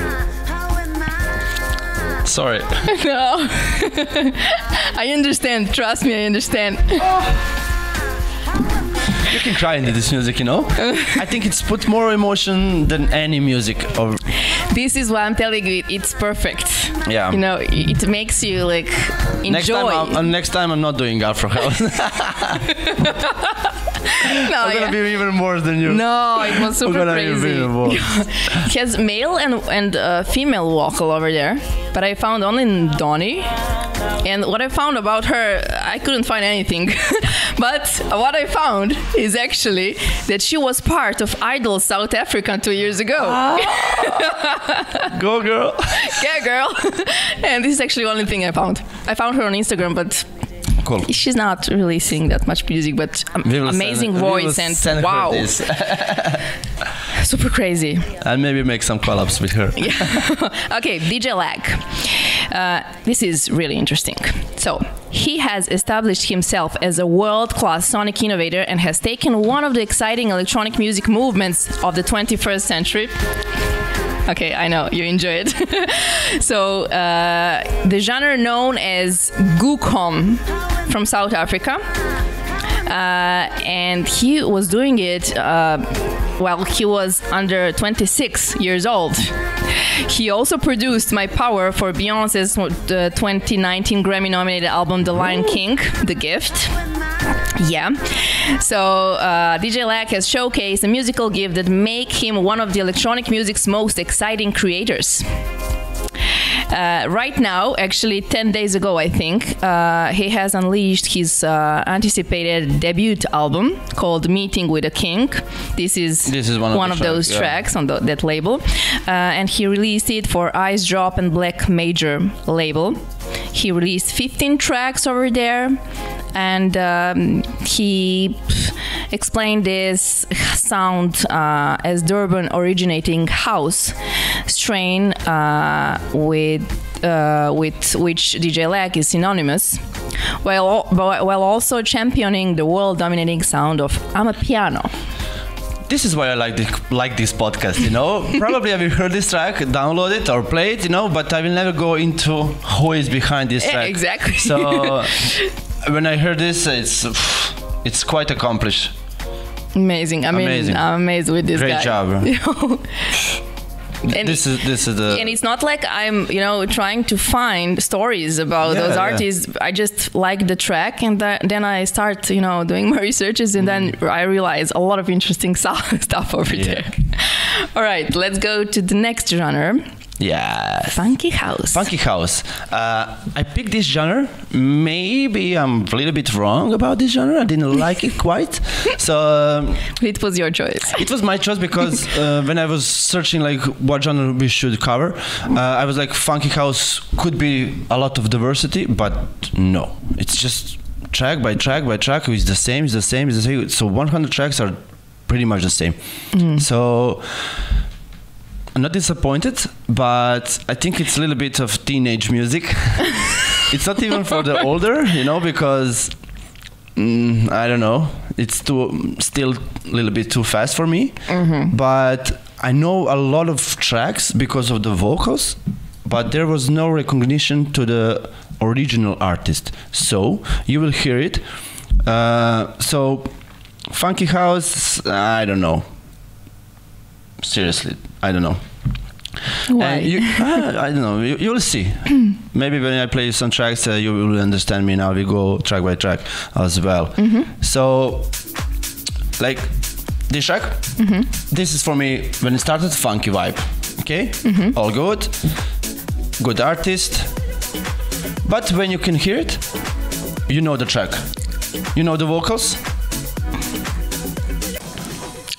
Sorry. No. I understand. Trust me, I understand. You can cry into this music, you know? [laughs] I think it's put more emotion than any music. Or This is why I'm telling you, it's perfect. Yeah. You know, it makes you like enjoy. next time, I'm, uh, next time I'm not doing Afro House. [laughs] [laughs] no, I'm gonna be even worse than you. No, it was super gonna be crazy. [laughs] He has male and and uh, female vocal over there, but I found only Ndoni. And what I found about her, I couldn't find anything. [laughs] but what I found is actually that she was part of Idol South Africa two years ago. Go, girl. yeah, girl. and this is actually the only thing I found. I found her on Instagram, but Cool. she's not releasing that much music. But amazing send- voice and wow, [laughs] super crazy. and maybe make some collabs with her. [laughs] okay, DJ Lag. Uh, this is really interesting. So, he has established himself as a world class sonic innovator and has taken one of the exciting electronic music movements of the 21st century. [laughs] Okay, I know you enjoy it. [laughs] so, uh, the genre known as Gqom from South Africa. Uh, and he was doing it uh, while he was under 26 years old. He also produced My Power for Beyonce's uh, 2019 Grammy nominated album The Lion King, The Gift. Yeah. So uh, DJ Lag has showcased a musical gift that make him one of the electronic music's most exciting creators. Uh, right now, actually, 10 days ago, I think, uh, he has unleashed his uh, anticipated debut album called Meeting with a King. This is, This is one of the those tracks, yeah. tracks on the, that label. Uh, and he released it for Ice Drop and Black Major label. He released 15 tracks over there. And um, he explained this sound uh, as Durban originating house strain uh, with uh, with which DJ Lag is synonymous, while while also championing the world dominating sound of Amapiano. This is why I like this, like this podcast, you know. [laughs] Probably have you heard this track, download it or play it, you know, but I will never go into who is behind this track. exactly. So [laughs] when I heard this, it's it's quite accomplished. Amazing! I mean, Amazing. I'm amazed with this Great guy. job. [laughs] And this is this is the and it's not like I'm, you know, trying to find stories about Yeah, those yeah. artists. I just like the track, and th- then I start, you know, doing my [laughs] researches, and then I realize a lot of interesting [laughs] stuff over Mm. Yeah. there. All right, let's go to the next genre, yeah. funky house. Funky house. Uh, I picked this genre. Maybe I'm a little bit wrong about this genre. I didn't [laughs] like it quite. So um, It was your choice. it was my choice because [laughs] uh, when I was searching like what genre we should cover, uh, I was like funky house could be a lot of diversity, but no, it's just track by track by track. It's the same. It's the same. It's the same. So 100 tracks are pretty much the same. So. I'm not disappointed, but I think it's a little bit of teenage music. [laughs] it's not even for the older, you know, because mm, I don't know. It's too still a little bit too fast for me. But I know a lot of tracks because of the vocals, but there was no recognition to the original artist. So you will hear it. Uh, so funky house, I don't know. Seriously, I don't know. Why? And you, ah, [laughs] I don't know. You, will see. [clears throat] Maybe when I play some tracks, uh, you will understand me. Now we go track by track as well. So, like this track, this is for me when it started. Funky vibe. Okay, all good, good artist. But when you can hear it, you know the track. You know the vocals.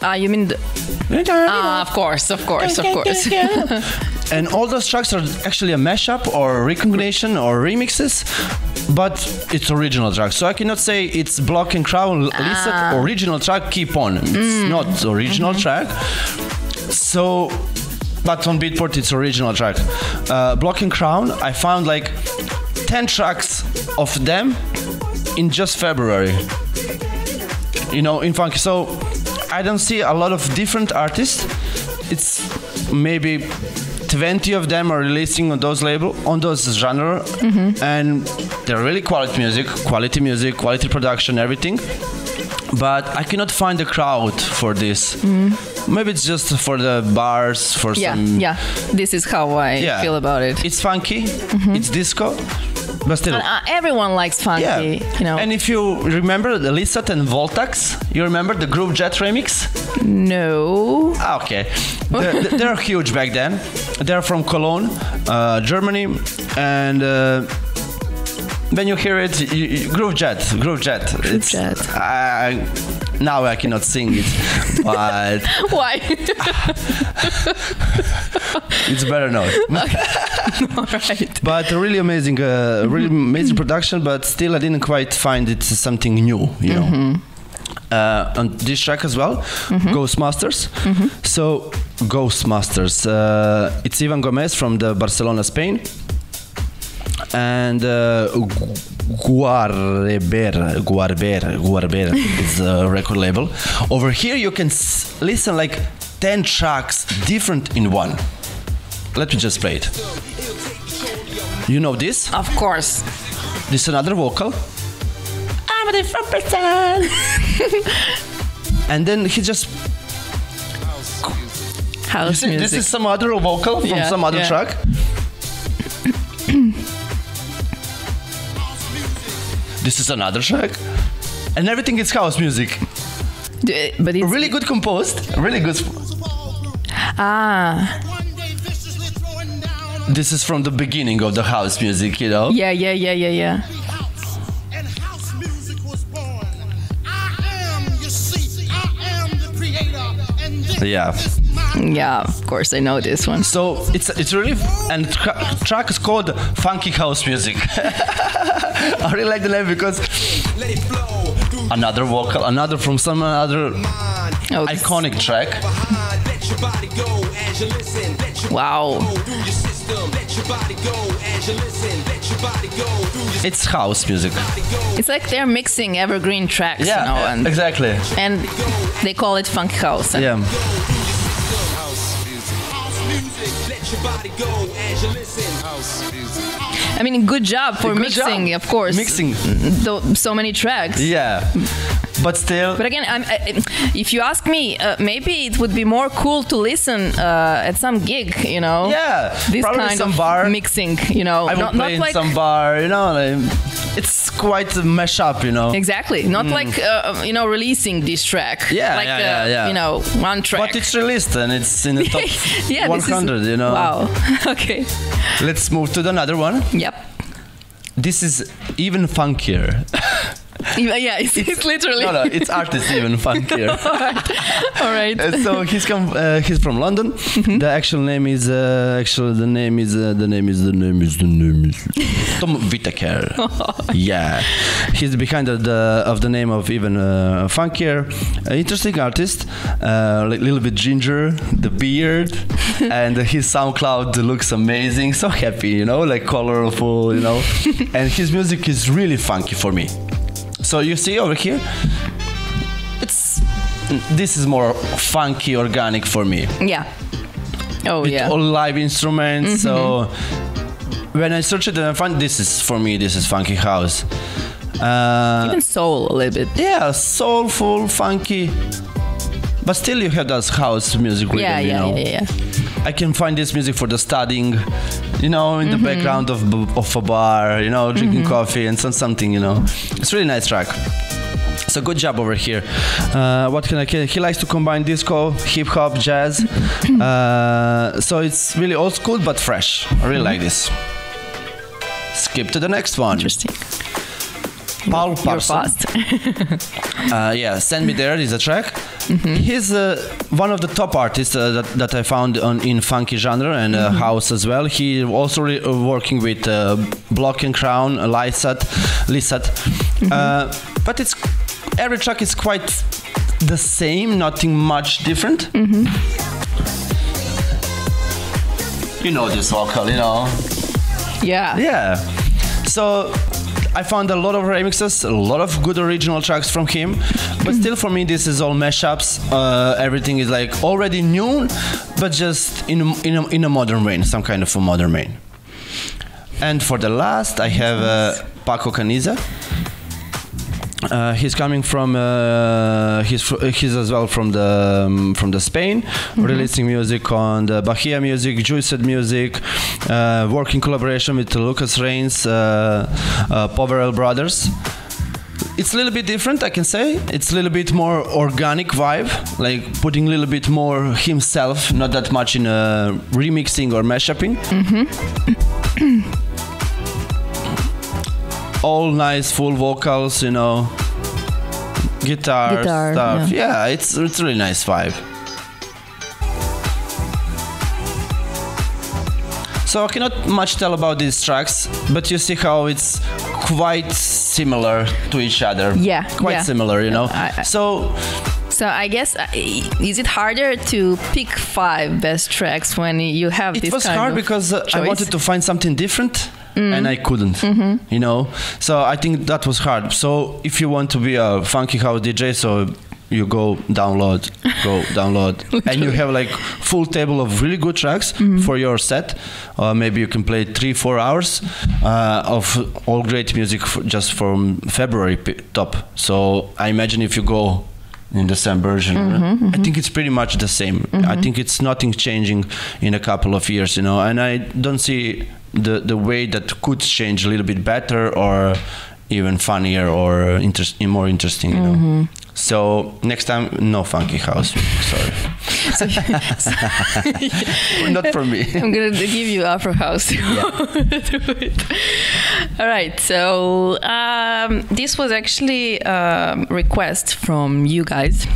Ah, you mean? The, ah, of course, of course, of course. [laughs] and all those tracks are actually a mashup or recognition or remixes but it's original track so i cannot say it's block and crown listen original track keep on it's not original track so but on Beatport it's original track. Uh, Block and Crown, I found like 10 tracks of them in just February. You know, in funky. So I don't see a lot of different artists. It's maybe 20 of them are releasing on those label on those genre mm-hmm. and they're really quality music quality music quality production everything but i cannot find a crowd for this mm-hmm. maybe it's just for the bars for Yeah, some yeah. This is how I Yeah. feel about it. it's funky mm-hmm. it's disco but still Uh, everyone likes funky, yeah you know. and if you remember the Lissat and Voltaxx you remember the Groove Jet remix no. Ah, okay. they're, [laughs] they're huge back then. They're from Cologne, uh, Germany, and uh, when you hear it, you, you, Groove Jet, Groove Jet. Groove Jet. I, now I cannot sing it, [laughs] but Why? [laughs] [laughs] it's better. [laughs] [laughs] All right. But a really amazing, uh, really amazing production. But still, I didn't quite find it something new. You know. Uh, on this track as well, Ghostmasters. So Ghostmasters, uh, it's Ivan Gomez from the Barcelona, Spain, and uh, Guarber, Guarber, Guarber is the record label. Over here, you can s- listen like ten tracks different in one. Let me just play it. You know this? Of course. This is another vocal. I'm a different person. [laughs] and then he just House see, music. this is some other vocal from Yeah, some other yeah. track. [coughs] this is another track. And everything is house music. But it's Really good composed. Really good. ah This is from the beginning of the house music, you know? yeah yeah yeah yeah yeah. and house music was born. I am, you see, I am the creator, and this Yeah. Yeah, of course I know this one. So it's it's really and tra- track is called funky house music. [laughs] I really like the name because let it flow through another vocal, another from some other Oh, iconic track. behind. Let your body go as you listen. Let your Wow. Go through your system. Let your body go as listen. Let your body go through It's house music. It's like they're mixing evergreen tracks, Yeah, you know, and exactly. and they call it funk house. Yeah. House music. Let your body go as you listen. House music. I mean, good job for Good mixing, job. of course. Mixing. Tho- so many tracks. Yeah. But still, But again, I'm, I, if you ask me, uh, maybe it would be more cool to listen uh, at some gig, you know. yeah, This probably kind some of bar. mixing, you know, I will not, play not in like some bar, you know. Like, it's quite a mashup, you know. exactly, not like uh, you know releasing this track. Yeah, like yeah, uh, yeah, yeah. you know one track. But it's released and it's in the [laughs] top yeah, this is- 100, you know. Wow. [laughs] okay. Let's move to another one. Yep. This is even funkier. [laughs] [laughs] Yeah, yeah, it's, it's literally. no, no, it's artist even [laughs] funkier. All right. Uh, so he's come. Uh, he's from London. Mm-hmm. The actual name is. Uh, actually, the name is. Uh, the name is. The name is. The name is. Tom Whittaker. [laughs] yeah, he's behind the, the of the name of even uh, funkier. Uh, interesting artist. A little bit ginger, the beard, and his SoundCloud looks amazing. So happy, you know, like colorful, you know. and his music is really funky for me. So you see over here, it's this is more funky, organic for me. Yeah. Oh With yeah. all live instruments. So when I search it and I find this is for me, this is funky house. Uh, Even soul a little bit. yeah, soulful, funky. But still, you have that house music rhythm, Yeah, you yeah, know. yeah, yeah. I can find this music for the studying, you know, in the Mm-hmm. background of, of a bar, you know, drinking coffee and some, something, you know. It's really nice track. So good job over here. Uh, what can I? Can, he likes to combine disco, hip hop, jazz. [coughs] uh, so it's really old school but fresh. I really like this. Skip to the next one. Interesting. Paul You're Parson. fast. [laughs] Uh, yeah, Send Me There is a track. Mm-hmm. He's uh, one of the top artists uh, that, that I found on, in funky genre and uh, Mm-hmm. house as well. He also re- uh, working with uh, Block and Crown, Lissat, Lissat. Mm-hmm. Uh, but it's every track is quite the same, nothing much different. Mm-hmm. you know this vocal, you know. Yeah. Yeah. So I found a lot of remixes, a lot of good original tracks from him, but still for me this is all mashups. Uh, everything is like already new, but just in a, in a, in a modern way, some kind of a modern way. And for the last, I have uh, Paco Caniza. Uh, he's coming from uh, he's he's as well from the um, from the Spain, releasing music on the Bahia music, Juiced music, uh, working collaboration with Lucas Reigns, uh, uh, Poverel Brothers. It's a little bit different, I can say. It's a little bit more organic vibe, like putting a little bit more himself, not that much in uh, remixing or mashuping. [clears throat] all nice full vocals, you know, guitar, Guitar, stuff. yeah. Yeah. it's it's really nice vibe. So I cannot much tell about these tracks, but you see how it's quite similar to each other. Yeah, quite yeah. similar, you know. I- I- so So I guess uh, is it harder to pick five best tracks when you have it this was kind hard because uh, I? Wanted to find something different and I couldn't, you know. So I think that was hard. So if you want to be a funky house DJ, so you go download, go [laughs] download, and you have like full table of really good tracks Mm-hmm. for your set. Uh, maybe you can play three, four hours uh, of all great music f- just from February p- top. So I imagine if you go in December, January, mm-hmm, I mm-hmm. think it's pretty much the same. I mm-hmm. think it's nothing changing in a couple of years, you know, and I don't see the the way that could change a little bit better or even funnier or interest, more interesting, you know. So next time, no funky house. Sorry, [laughs] [laughs] not for me. [laughs] I'm gonna give you Afro House it. All right. So um, this was actually a request from you guys.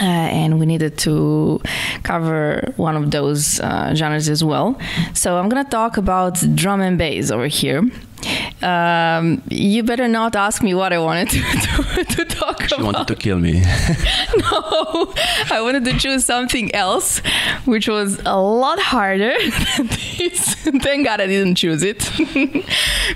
Uh, and we needed to cover one of those uh, genres as well. So I'm gonna talk about drum and bass over here. Um, you better not ask me what I wanted to, [laughs] to, to talk She about. She wanted to kill me. [laughs] No, I wanted to choose something else, which was a lot harder [laughs] than this. Thank God I didn't choose it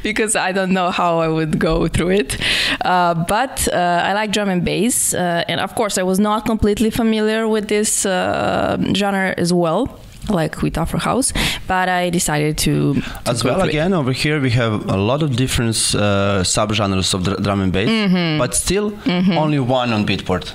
because I don't know how I would go through it. Uh, but uh, I like drum and bass, uh, and of course, I was not completely familiar with this uh, genre as well. Like with Afro House, but I decided to, to As well, through it. again, over here we have a lot of different uh, subgenres of dr- drum and bass, Mm-hmm. but still only one on Beatport.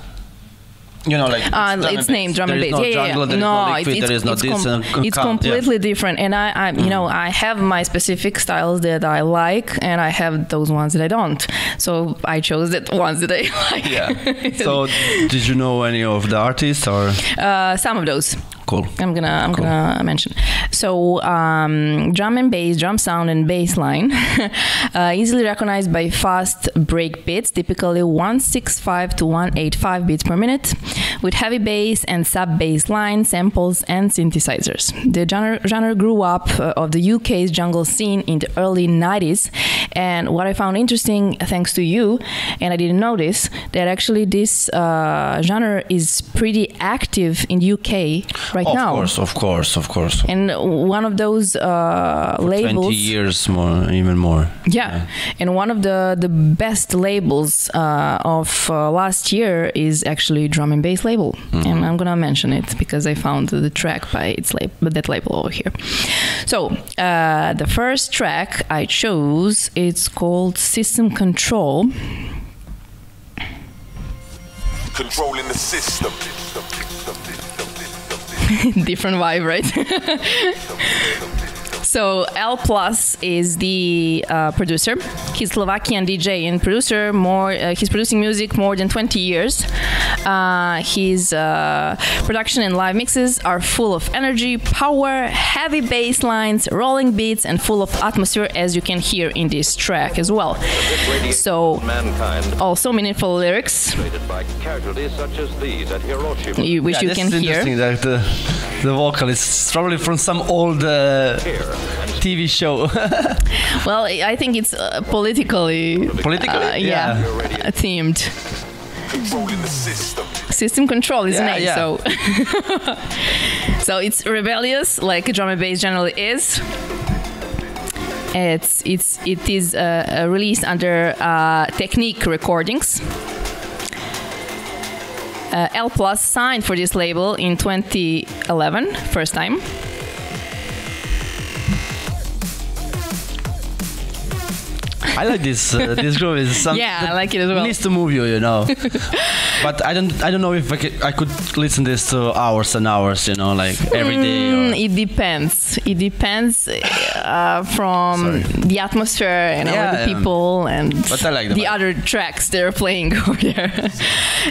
You know, like Uh, it's named drum and bass. no yeah, yeah, jungle, yeah. no, no liquid, it's, is no it's, com- calm, yeah. completely different. And I, I you know, I have my specific styles that I like, and I have those ones that I don't. So I chose the ones that I [laughs] like. Yeah. [laughs] So, did you know any of the artists or uh, some of those. Cool? I'm gonna I'm Cool. gonna mention. So um, drum and bass, drum sound and bass line, [laughs] uh, easily recognized by fast break beats, typically 165 to 185 beats per minute, with heavy bass and sub bass line samples and synthesizers. The genre, genre grew up uh, of the UK's jungle scene in the early 90s, and what I found interesting, thanks to you, and I didn't notice that actually this uh, genre is pretty active in UK right of now. course, of course, of course. And one of those uh, labels, Twenty years more, even more. yeah. and one of the the best labels uh, of uh, last year is actually drum and bass label, and I'm gonna mention it because I found the track by its label, that label over here. So uh, the first track I chose, it's called System Control. Controlling the system. [laughs] different vibe, right? [laughs] so L Plus is the uh, producer. He's Slovakian DJ and producer. More, uh, he's producing music more than 20 years. Uh, his uh, production and live mixes are full of energy, power, heavy bass lines, rolling beats, and full of atmosphere, as you can hear in this track as well. So also meaningful lyrics, created by casualties such as these at Hiroshima. you- which yeah, you can hear. that the, the vocal is probably from some old uh, TV show. [laughs] Well, I think it's uh, politically, Politically? uh, yeah, Yeah. themed. System. System Control is the Yeah, name. yeah. So, [laughs] so it's rebellious, like drum and bass generally is. It's it's it is uh, uh, released under uh, Technique Recordings. Uh, L Plus signed for this label in 2011, first time. I like this. Uh, this groove is something. Yeah, I like it as well. Needs to move you, you know. [laughs] but I don't. I don't know if I could. I could listen this to hours and hours. You know, like every day. Mm, it depends. It depends uh, from Sorry. the atmosphere and all Yeah, the people and like the the other tracks they're playing [laughs] over there.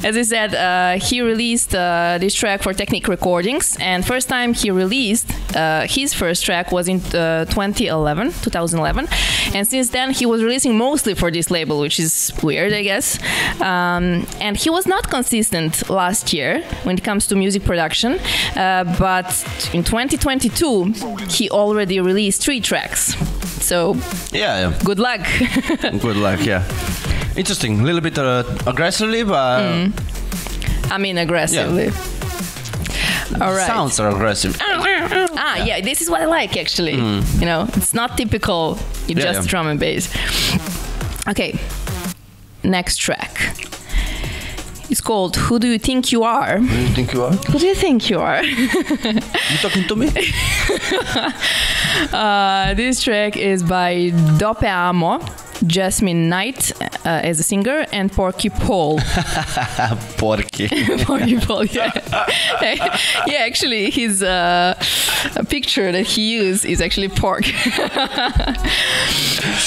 As I said, uh, he released uh, this track for Technique Recordings, and first time he released uh, his first track was in uh, 2011, 2011, and since then he was releasing mostly for this label, which is weird, I guess. Um, and he was not consistent last year when it comes to music production, uh, but in 2022 he already released three tracks. So yeah, yeah. good luck. [laughs] Good luck. Yeah. Interesting. A little bit uh, aggressively, but Mm. I mean aggressively. All right. sounds are aggressive. Ah, yeah, this is what I like actually. You know, it's not typical You yeah, just yeah. drum and bass. Okay, next track. It's called Who Do You Think You Are? Who Do you think you are? Who do you think you are? [laughs] You talking to me? [laughs] Uh, this track is by Dope Ammo, Jasmine Knight uh, as a singer, and Porky Paul. [laughs] Porky. [laughs] Porky Paul, yeah. [laughs] yeah, actually, his uh, picture that he used is actually pork.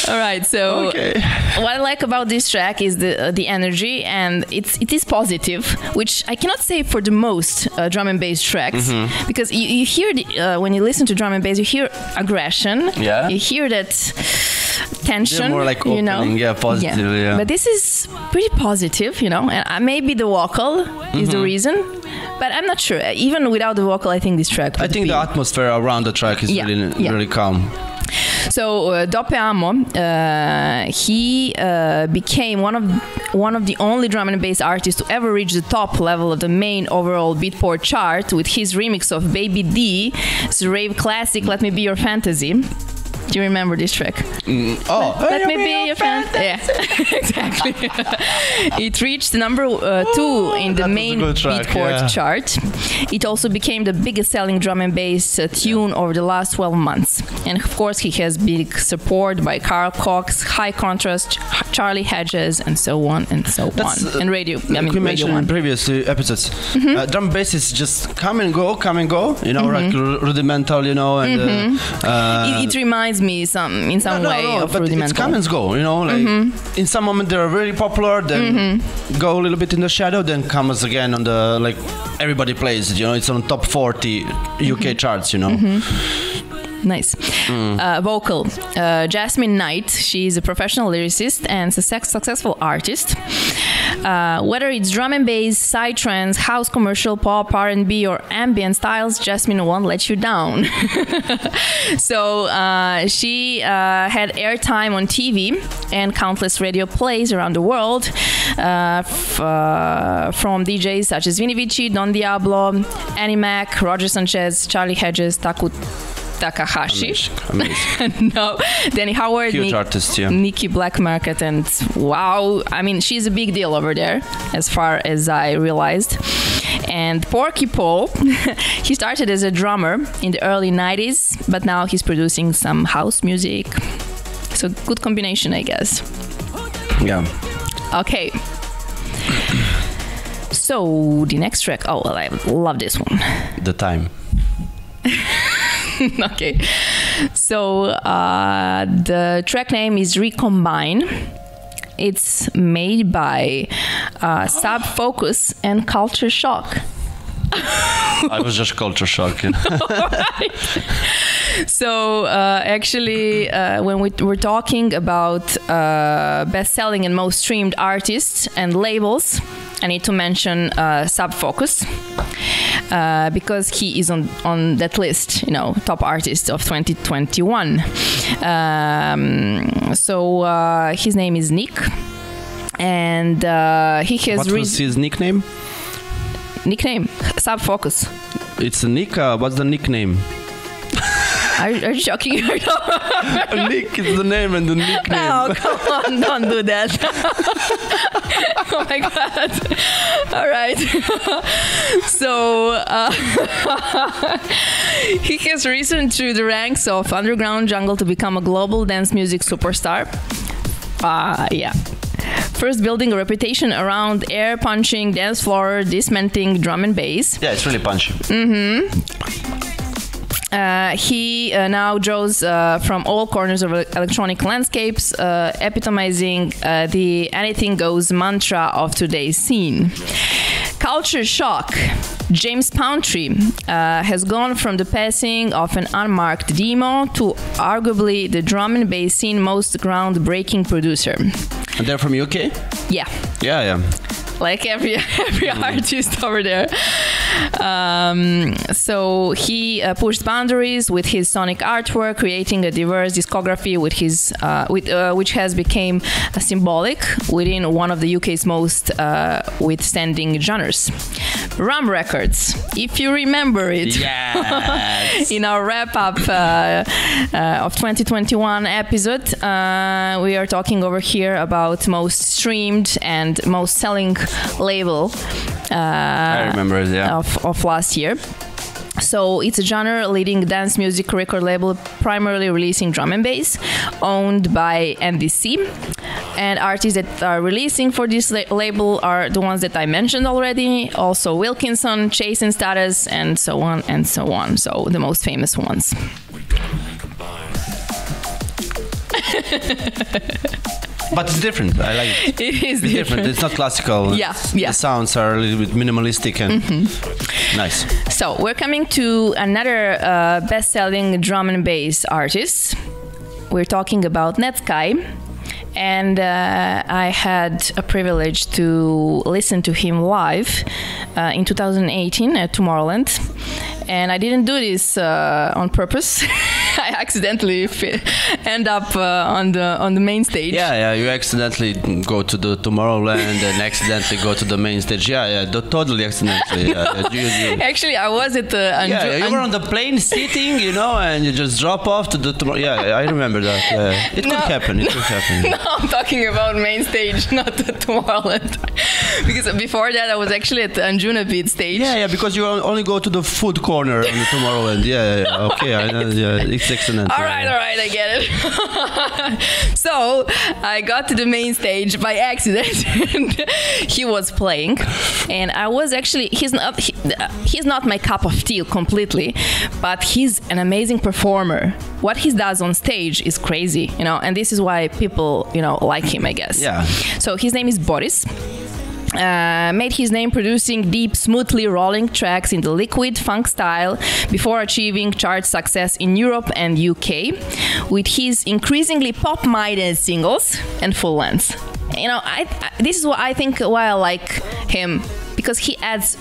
All right, so Okay. what I like about this track is the uh, the energy, and it's it is positive, which I cannot say for the most uh, drum and bass tracks Mm-hmm. because you, you hear the, uh, when you listen to drum and bass, you hear aggression. Yeah. You hear that tension. more like you know. yeah, positive, yeah. But this is pretty positive, you know, and uh, maybe the vocal is Mm-hmm. the reason, but I'm not sure. Even without the vocal, I think this track. I think be. the atmosphere around the track is Yeah, really, yeah. really calm. So uh, Dope Ammo, uh, he uh, became one of one of the only drum and bass artists to ever reach the top level of the main overall Beatport chart with his remix of Baby D's rave classic "Let Me Be Your Fantasy." Do you remember this track? Oh, Let me be your friend. Yeah, [laughs] exactly. [laughs] it reached number uh, two in the that was a main track, Beatport yeah. chart. It also became the biggest selling drum and bass uh, tune over the last 12 months. And of course, he has big support by Carl Cox, High Contrast, Charlie Hedges, and so on and so That's, on. uh, and radio, I mean, we radio mentioned in one. Mm-hmm. previous uh, episodes, uh, drum bass is just come and go, come and go. You know, like ru- rudimental. You know, and uh, uh, Mm-hmm. It, it reminds me some in some no, way no, of but it's rudimental. come and go. You know, like Mm-hmm. in some moment they're very popular, then go a little bit in the shadow, then comes again on the like everybody plays it. You know, it's on top 40 Mm-hmm. UK charts. You know, Nice. Uh, vocal. Uh, Jasmine Knight. She's a professional lyricist and success- successful artist. Uh, whether it's drum and bass, psytrance, house commercial, pop, R&B, or ambient styles, Jasmine won't let you down. [laughs] so uh, she uh, had airtime on TV and countless radio plays around the world uh, uh, from DJs such as Vini Vici, Don Diablo, Annie Mac, Roger Sanchez, Charlie Hedges, Taku Takahashi. amazing. [laughs] no, Danny Howard, Huge Nick- artist, yeah. Nicky Blackmarket, and wow, I mean, she's a big deal over there, as far as I realized. And Porky Paul, [laughs] he started as a drummer in the early 90s, but now he's producing some house music. So, good combination, I guess. yeah. Okay. [clears throat] So, the next track, oh, well, I love this one. The time. [laughs] okay. So uh, the track name is Recombine. It's made by uh, Sub Focus and Culture Shock. I was just culture shock. [laughs] So uh, actually, uh, when we were talking about uh, best-selling and most streamed artists and labels, I need to mention uh, Sub Focus. Uh, because he is on, on that list, you know, top artist of 2021. Um, so uh, his name is Nick, and uh, he has what was his nickname? nickname. Sub Focus. It's Nick. Uh, what's the nickname? Are, are you shocking her? [laughs] Nick is the name and the nickname. No, come on, don't do that. [laughs] oh my god. All right. [laughs] so uh, he has risen through the ranks of underground jungle to become a global dance music superstar. Ah, yeah. First, building a reputation around air punching, dance floor, dismantling drum and bass. Yeah, it's really punchy. Uh, he uh, now draws uh, from all corners of electronic landscapes, uh, epitomizing uh, the anything goes mantra of today's scene. Culture shock. James Pountney uh, has gone from the passing of an unmarked demo to arguably the drum and bass scene most groundbreaking producer. And they're from UK. Yeah, Yeah, yeah. Like every [laughs] every artist over there. Um, so he uh, pushed boundaries with his sonic artwork, creating a diverse discography with his uh, with uh, which has become uh, symbolic within one of the UK's most uh, withstanding genres. RAM Records, if you remember it. [laughs] Yes. In our wrap up uh, uh, of 2021 episode, uh, we are talking over here about most streamed and most selling [laughs] label uh, I remember it, yeah. of, of last year. So it's a genre leading dance music record label, primarily releasing drum and bass, owned by Andy C. And artists that are releasing for this la- label are the ones that I mentioned already, also Wilkinson, Chase and Status, and so on and so on. So the most famous ones. [laughs] But it's different. I like it. [laughs] It is It's different. different. It's not classical. Yeah, yeah. The sounds are a little bit minimalistic and nice. So we're coming to another uh, best-selling drum and bass artist. We're talking about Netsky, and uh, I had a privilege to listen to him live uh, in 2018 at Tomorrowland. And I didn't do this uh, on purpose. [laughs] [laughs] I accidentally end up uh, on the on the main stage. Yeah, yeah. You accidentally go to the Tomorrowland and accidentally go to the main stage. Yeah, yeah. totally accidentally. Yeah, yeah. You, you, [laughs] Actually, I was at the Anju- yeah, you were on the plane sitting, you know, and you just drop off to the tomorrow. Yeah, I remember that. Yeah. It could happen. It could [laughs] happen. No, I'm talking about main stage, not the Tomorrowland. because before that, I was actually at the Anjuna Beat stage. Yeah, yeah, because you only go to the food corner on the Tomorrowland. Yeah, yeah, yeah. Okay, I know. Yeah, it's excellent. All yeah, right, all right, I get it. [laughs] so I got to the main stage by accident. and [laughs] he was playing, and I was actually he's not he, he's not my cup of tea completely, but he's an amazing performer. What he does on stage is crazy, you know, and this is why people you know like him, I guess. Yeah. So his name is Boris. Uh, made his name producing deep, smoothly rolling tracks in the liquid funk style before achieving chart success in Europe and UK with his increasingly pop-minded singles and full lengths. You know, I, I this is what I think why I like him because he adds.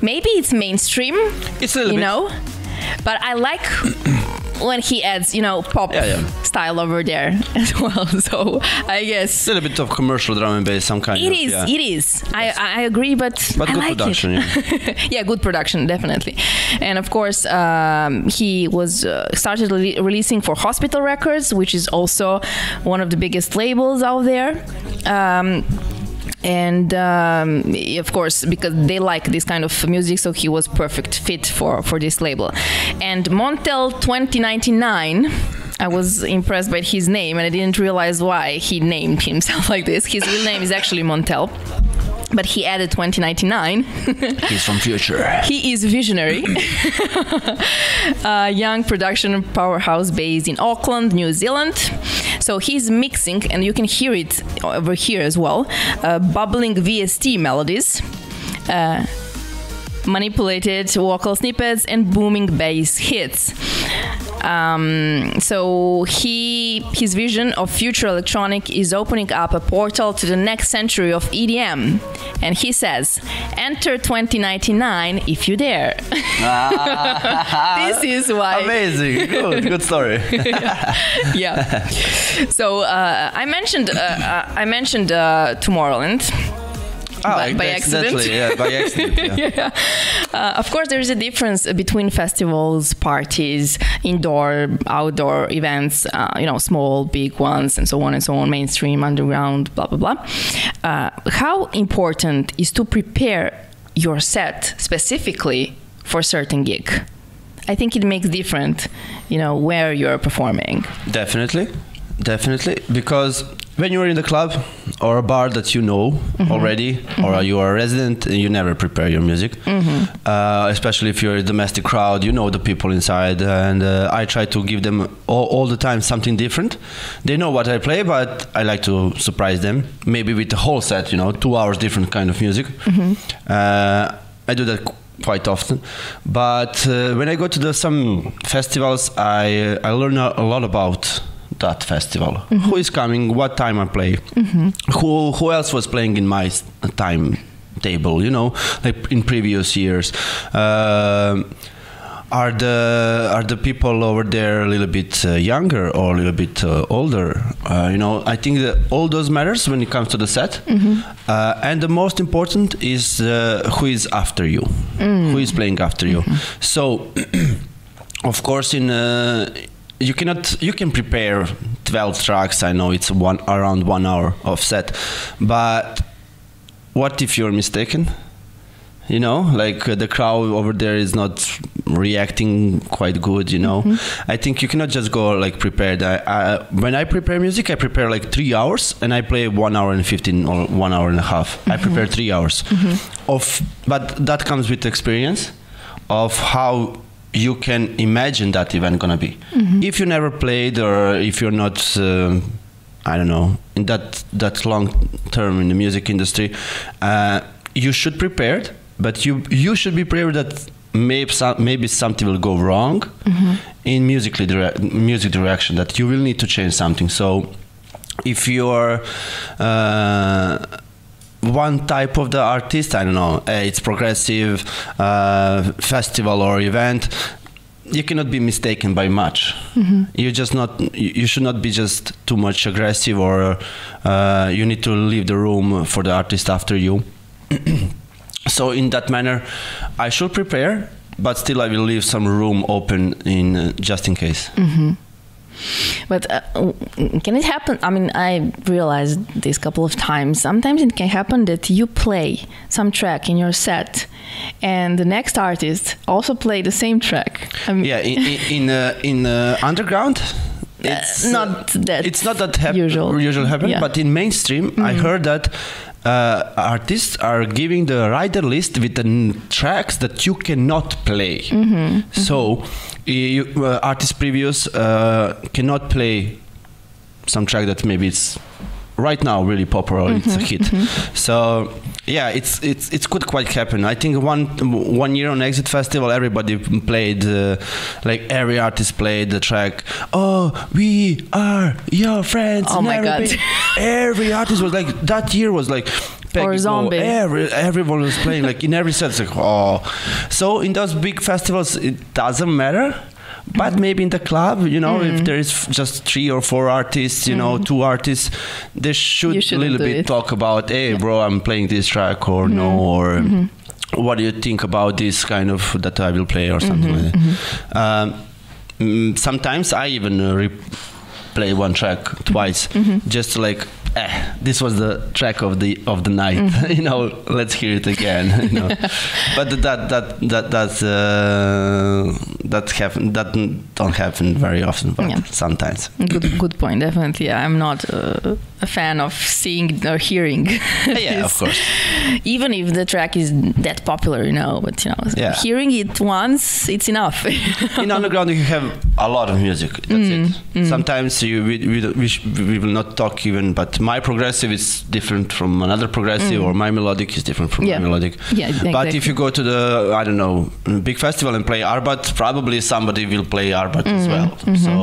Maybe it's mainstream, It's a little you bit. know, but I like when he adds, you know, pop Yeah, yeah. style over there [laughs] as well. So I guess A little bit of commercial drum and bass, some kind it of. is. yeah. It is. I, I agree, but But I good like production, It. [laughs] Yeah. good production, definitely. And of course, um, he was uh, started rele- releasing for Hospital Records, which is also one of the biggest labels out there. Um, and um, of course because they like this kind of music so he was perfect fit for for this label and montel 2099 I was impressed by his name, and I didn't realize why he named himself [laughs] like this. His real name is actually Montell, but he added 2099. [laughs] He's from future. He is visionary, [clears throat] [laughs] young production powerhouse based in Auckland, New Zealand. So he's mixing, and you can hear it over here as well, uh, bubbling VST melodies. Uh, manipulated vocal snippets and booming bass hits. Um, so he his vision of future electronic is opening up a portal to the next century of EDM, and he says, "Enter 2099 if you dare." [laughs] this is why. Amazing. Good. Good story. [laughs] Yeah. So uh, I mentioned uh, uh, I mentioned uh, Tomorrowland. Ah, by, by accident. yeah, by accident. [laughs] Yeah. yeah. Uh, of course, there is a difference between festivals, parties, indoor, outdoor events, uh, you know, small, big ones, and so on and so on, mainstream, underground, blah, blah, blah. Uh, how important is to prepare your set specifically for a certain gig? I think it makes different, you know, where you're performing. Definitely, definitely, because when you're in the club or a bar that you know Mm-hmm. already, or you are a resident, you never prepare your music. Mm-hmm. Uh, especially if you're a domestic crowd, you know the people inside, and uh, I try to give them all, all the time something different. They know what I play, but I like to surprise them. Maybe with the whole set, you know, two hours different kind of music. Uh, I do that qu- quite often, but uh, when I go to the, some festivals, I I learn a, a lot about that festival. Who is coming? What time I play? Who who else was playing in my s- time table? You know, like in previous years. Um are the are the people over there a little bit uh, younger or a little bit uh, older? Uh, you know, I think that all those matters when it comes to the set. Uh, and the most important is uh, who is after you, who is playing after you. So, [clears throat] of course, in uh, you cannot you can prepare 12 tracks. I know it's one around one hour of set, but what if you're mistaken? you know like uh, the crowd over there is not reacting quite good you know mm-hmm. i think you cannot just go like prepared I, I, when i prepare music i prepare like three hours and i play one hour and 15 or one hour and a half i mm-hmm. prepare three hours mm-hmm. of but that comes with experience of how you can imagine that event gonna be. If you never played or if you're not um I don't know in that that long term in the music industry, uh, you should prepare, but you you should be prepared that maybe some, maybe something will go wrong in musically dire- music direction that you will need to change something. So if you're uh, one type of the artist, I don't know, uh, it's progressive uh, festival or event. You cannot be mistaken by much. You just not. You should not be just too much aggressive, or uh, you need to leave the room for the artist after you. [clears throat] so in that manner, I should prepare, but still I will leave some room open in uh, just in case. But uh, can it happen? I mean, I realized this couple of times. Sometimes it can happen that you play some track in your set, and the next artist also play the same track. I mean, Yeah, in in uh, in uh, underground, it's uh, not that It's not that hap- usual. usual happen, Yeah. but in mainstream, I heard that. Uh, artists are giving the rider list with the n- tracks that you cannot play. So, you, uh, artist previews uh, cannot play some track that maybe it's right now really popular it's a hit. so yeah it's it's it's could quite happen. I think one one year on exit festival everybody played uh, like every artist played the track oh we are your friends Oh my never God. every artist was like that year was like Peggy Gou, Zombie. every, everyone was playing like in every set like oh. So in those big festivals it doesn't matter but maybe in the club you know Mm. if there is just three or four artists you know two artists they should a little bit it. talk about hey bro i'm playing this track or no Mm-hmm. or what do you think about this kind of that i will play or something like that. Um, mm, sometimes i even uh, re- play one track twice just like eh, this was the track of the of the night Mm-hmm. [laughs] you know let's hear it again you know [laughs] but that that that that's uh, that happen that don't happen very often but Yeah. sometimes Good, good point. Definitely, I'm not uh, a fan of seeing or hearing. [laughs] yeah of course Even if the track is that popular, you know, but you know, Yeah. hearing it once, it's enough. in underground you have a lot of music that's Mm, it sometimes you we, we, we, sh- we will not talk even but my progressive is different from another progressive mm. or my melodic is different from Mm. Yeah. my melodic Yeah, exactly. but if you go to the i don't know big festival and play arbat probably somebody will play arbat as mm-hmm. well mm-hmm. so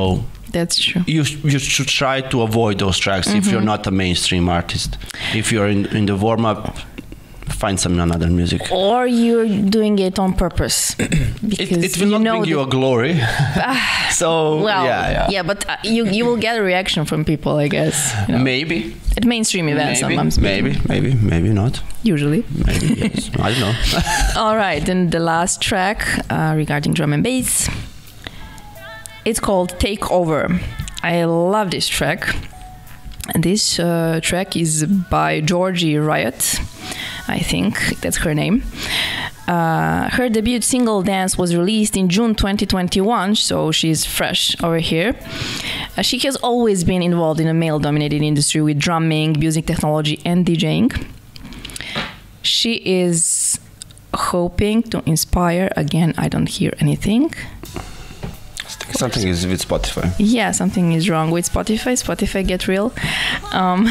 That's true. you you should try to avoid those tracks if you're mm-hmm. not a mainstream artist if you're in, in the warm up find some another music. or you're doing it on purpose [clears throat] It, because it will you not bring you a glory. [laughs] [laughs] so well, yeah, yeah, but uh, you you will get a reaction from people, I guess. you know. Maybe, At mainstream events, maybe, sometimes, maybe, maybe, maybe not. usually. Maybe yes. I don't know. [laughs] All right, then the last track uh, regarding drum and bass. It's called Take Over. I love this track. This uh, track is by Georgie Riot, I think that's her name. Uh, her debut single Dance was released in June 2021, so she's fresh over here. Uh, she has always been involved in a male dominated industry with drumming, music technology, and DJing. She is hoping to inspire. Again, I don't hear anything. Something is with Spotify. Yeah, something is wrong with Spotify. Spotify, get real. Um,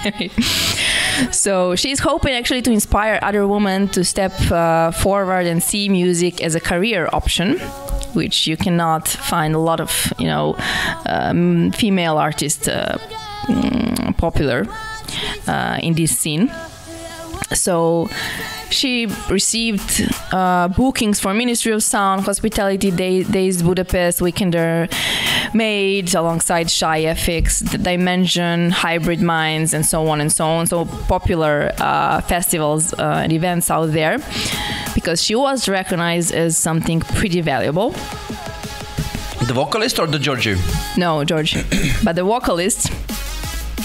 [laughs] so she's hoping actually to inspire other women to step uh, forward and see music as a career option which you cannot find a lot of you know um, female artists uh, mm, popular uh, in this scene so she received uh, bookings for Ministry of Sound, Hospitality Day, Days Budapest, Weekender, Made alongside Shy FX, Dimension, Hybrid Minds, and so on and so on. So popular uh, festivals uh, and events out there because she was recognized as something pretty valuable. The vocalist or the Georgie? No, George, [clears throat] but the vocalist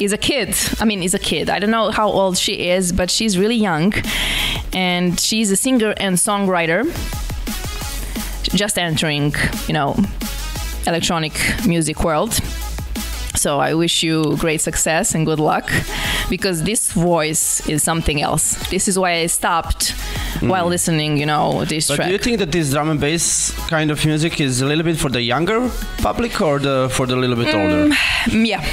is a kid. I mean, is a kid. I don't know how old she is, but she's really young, and she's a singer and songwriter. Just entering, you know, electronic music world. So I wish you great success and good luck, because this voice is something else. This is why I stopped while listening, you know, this But track. do you think that this drum and bass kind of music is a little bit for the younger public or the for the little bit older? Mm, yeah,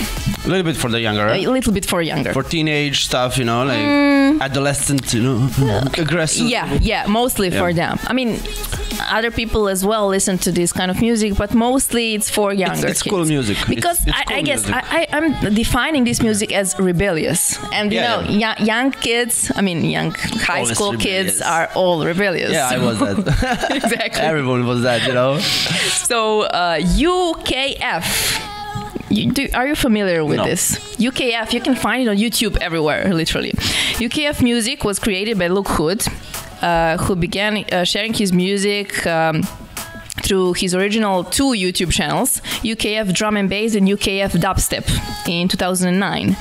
A little bit for the younger, a little bit for younger. For teenage stuff, you know, like adolescent, you know, [laughs] aggressive. Mm. Yeah, yeah, mostly for them. I mean, other people as well listen to this kind of music, but mostly it's for younger it's kids. cool music. Because It's- it's I, I guess music. I, I'm defining this music as rebellious, and you Yeah, know, yeah. young, young kids. I mean, young high Always school rebellious. kids are all rebellious. Yeah, I was that. [laughs] [laughs] exactly. Everyone was that, you know. So uh, UKF. You, do, are you familiar with No. this? UKF, you can find it on YouTube everywhere, literally. UKF Music was created by Luke Hood, who began uh, sharing his music. Um, through his original two YouTube channels, UKF Drum and Bass and UKF Dubstep in 2009.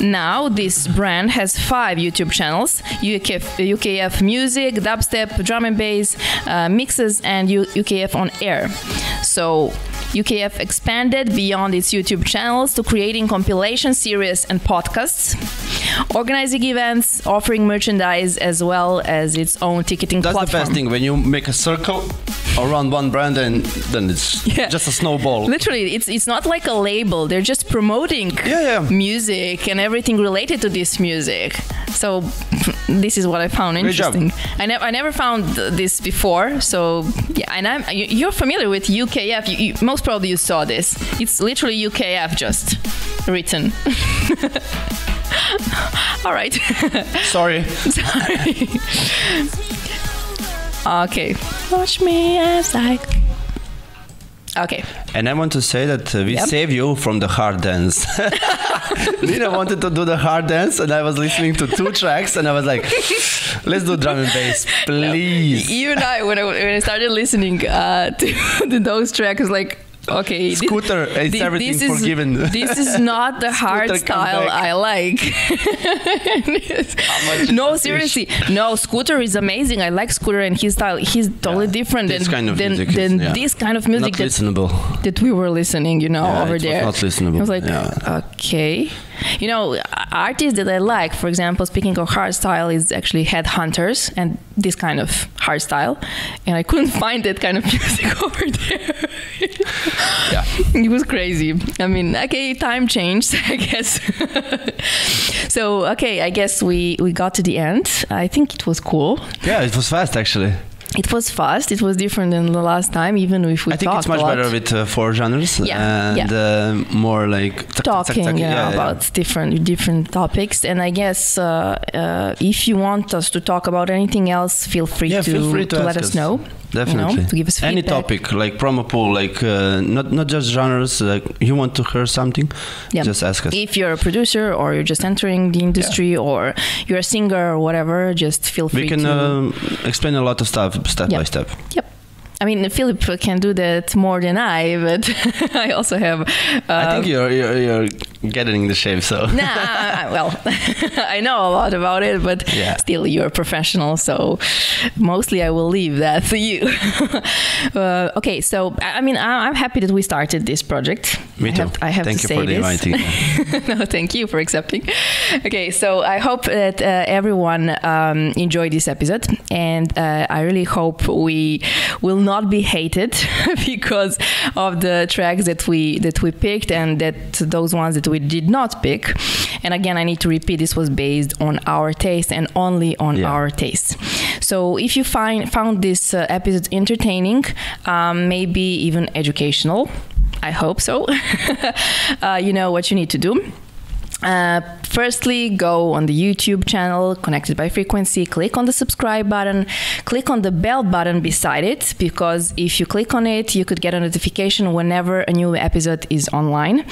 Now, this brand has five YouTube channels UKF, UKF Music, Dubstep, Drum and Bass, uh, Mixes, and U- UKF On Air. So, UKF expanded beyond its YouTube channels to creating compilation series and podcasts, organizing events, offering merchandise, as well as its own ticketing That's platform. the best thing when you make a circle around one brand and then it's Yeah. just a snowball. Literally, it's it's not like a label. They're just promoting Yeah, yeah. music and everything related to this music. So [laughs] this is what I found interesting. I never I never found th- this before. So yeah, and I'm you- you're familiar with UKF. You, you, most probably you saw this. It's literally UKF just written. [laughs] All right. [laughs] Sorry. Sorry. [laughs] okay. Watch me as I. Okay. And I want to say that uh, we Yep. save you from the hard dance. Nina wanted to do the hard dance, and I was listening to two tracks, and I was like, "Let's do drum and bass, please." Even I, when I, when I started listening uh, to, to those tracks, like, okay, Scooter, it's thi- everything this is, forgiven. This is not the [laughs] hard style. I like. [laughs] no, seriously, no. Scooter is amazing. I like Scooter and his style. He's totally different This than, kind of than, is- than yeah. this kind of music that, listenable. that we were listening. You know, Yeah, over there. not listenable. I was like, Yeah. okay. You know, artists that I like, for example, speaking of hard style, is actually Headhunterz and this kind of hard style. And I couldn't [laughs] find that kind of music over there. Yeah. [laughs] it was crazy. I mean, okay, time changed, [laughs] I guess. [laughs] so, okay, I guess we, we got to the end. I think it was cool. Yeah, it was fast actually. it was fast. It was different than the last time, even if we talked about it. I think it's much better with uh, four genres Yeah, and Uh, more like tuck, tuck, tuck, talking tuck, uh, yeah, yeah. about different different topics and i guess uh, uh, if you want us to talk about anything else feel free, Yeah, to, feel free to let us us. know Definitely. you know, to give us Any topic like promo pool, like uh, not not just genres. Like you want to hear something, Yeah. just ask us. if you're a producer or you're just entering the industry or you're a singer or whatever just feel free we can to um, explain a lot of stuff step Yeah. by step. yep I mean, Filip can do that more than I, but [laughs] I also have. Uh, I think you're, you're you're getting the shape, so nah, [laughs] well, [laughs] I know a lot about it, but Yeah. still, you're a professional, so mostly I will leave that to you. uh, okay, so I I mean, I- I'm happy that we started this project. me I too. have, I have Thank to you say for the this. inviting. no, thank you for accepting. Okay, so I hope that uh, everyone um, enjoyed this episode, and uh, I really hope we will not be hated [laughs] because of the tracks that we that we picked and that those ones that we did not pick. And again, I need to repeat: this was based on our taste and only on Yeah. our taste. So if you find found this uh, episode entertaining, um, maybe even educational. I hope so. [laughs] uh, you know what you need to do. Uh, firstly, go on the YouTube channel Connected by Frequency, click on the subscribe button, click on the bell button beside it, because if you click on it, you could get a notification whenever a new episode is online.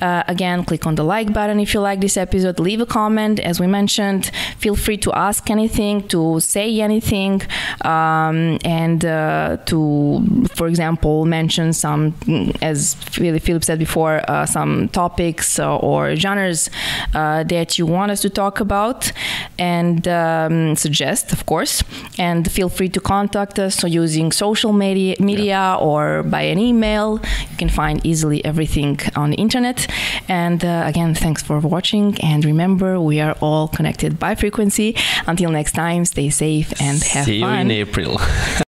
Uh, again, click on the like button if you like this episode, leave a comment. As we mentioned, feel free to ask anything, to say anything, um, and uh, to, for example, mention some, as Filip said before, uh, some topics or genres uh, that you want us to talk about and um, suggest, of course. And feel free to contact us so using social media, media or by an email. You can find easily everything on the internet. And uh, again, thanks for watching. And remember, we are all connected by frequency. Until next time, stay safe and have See you in April. [laughs]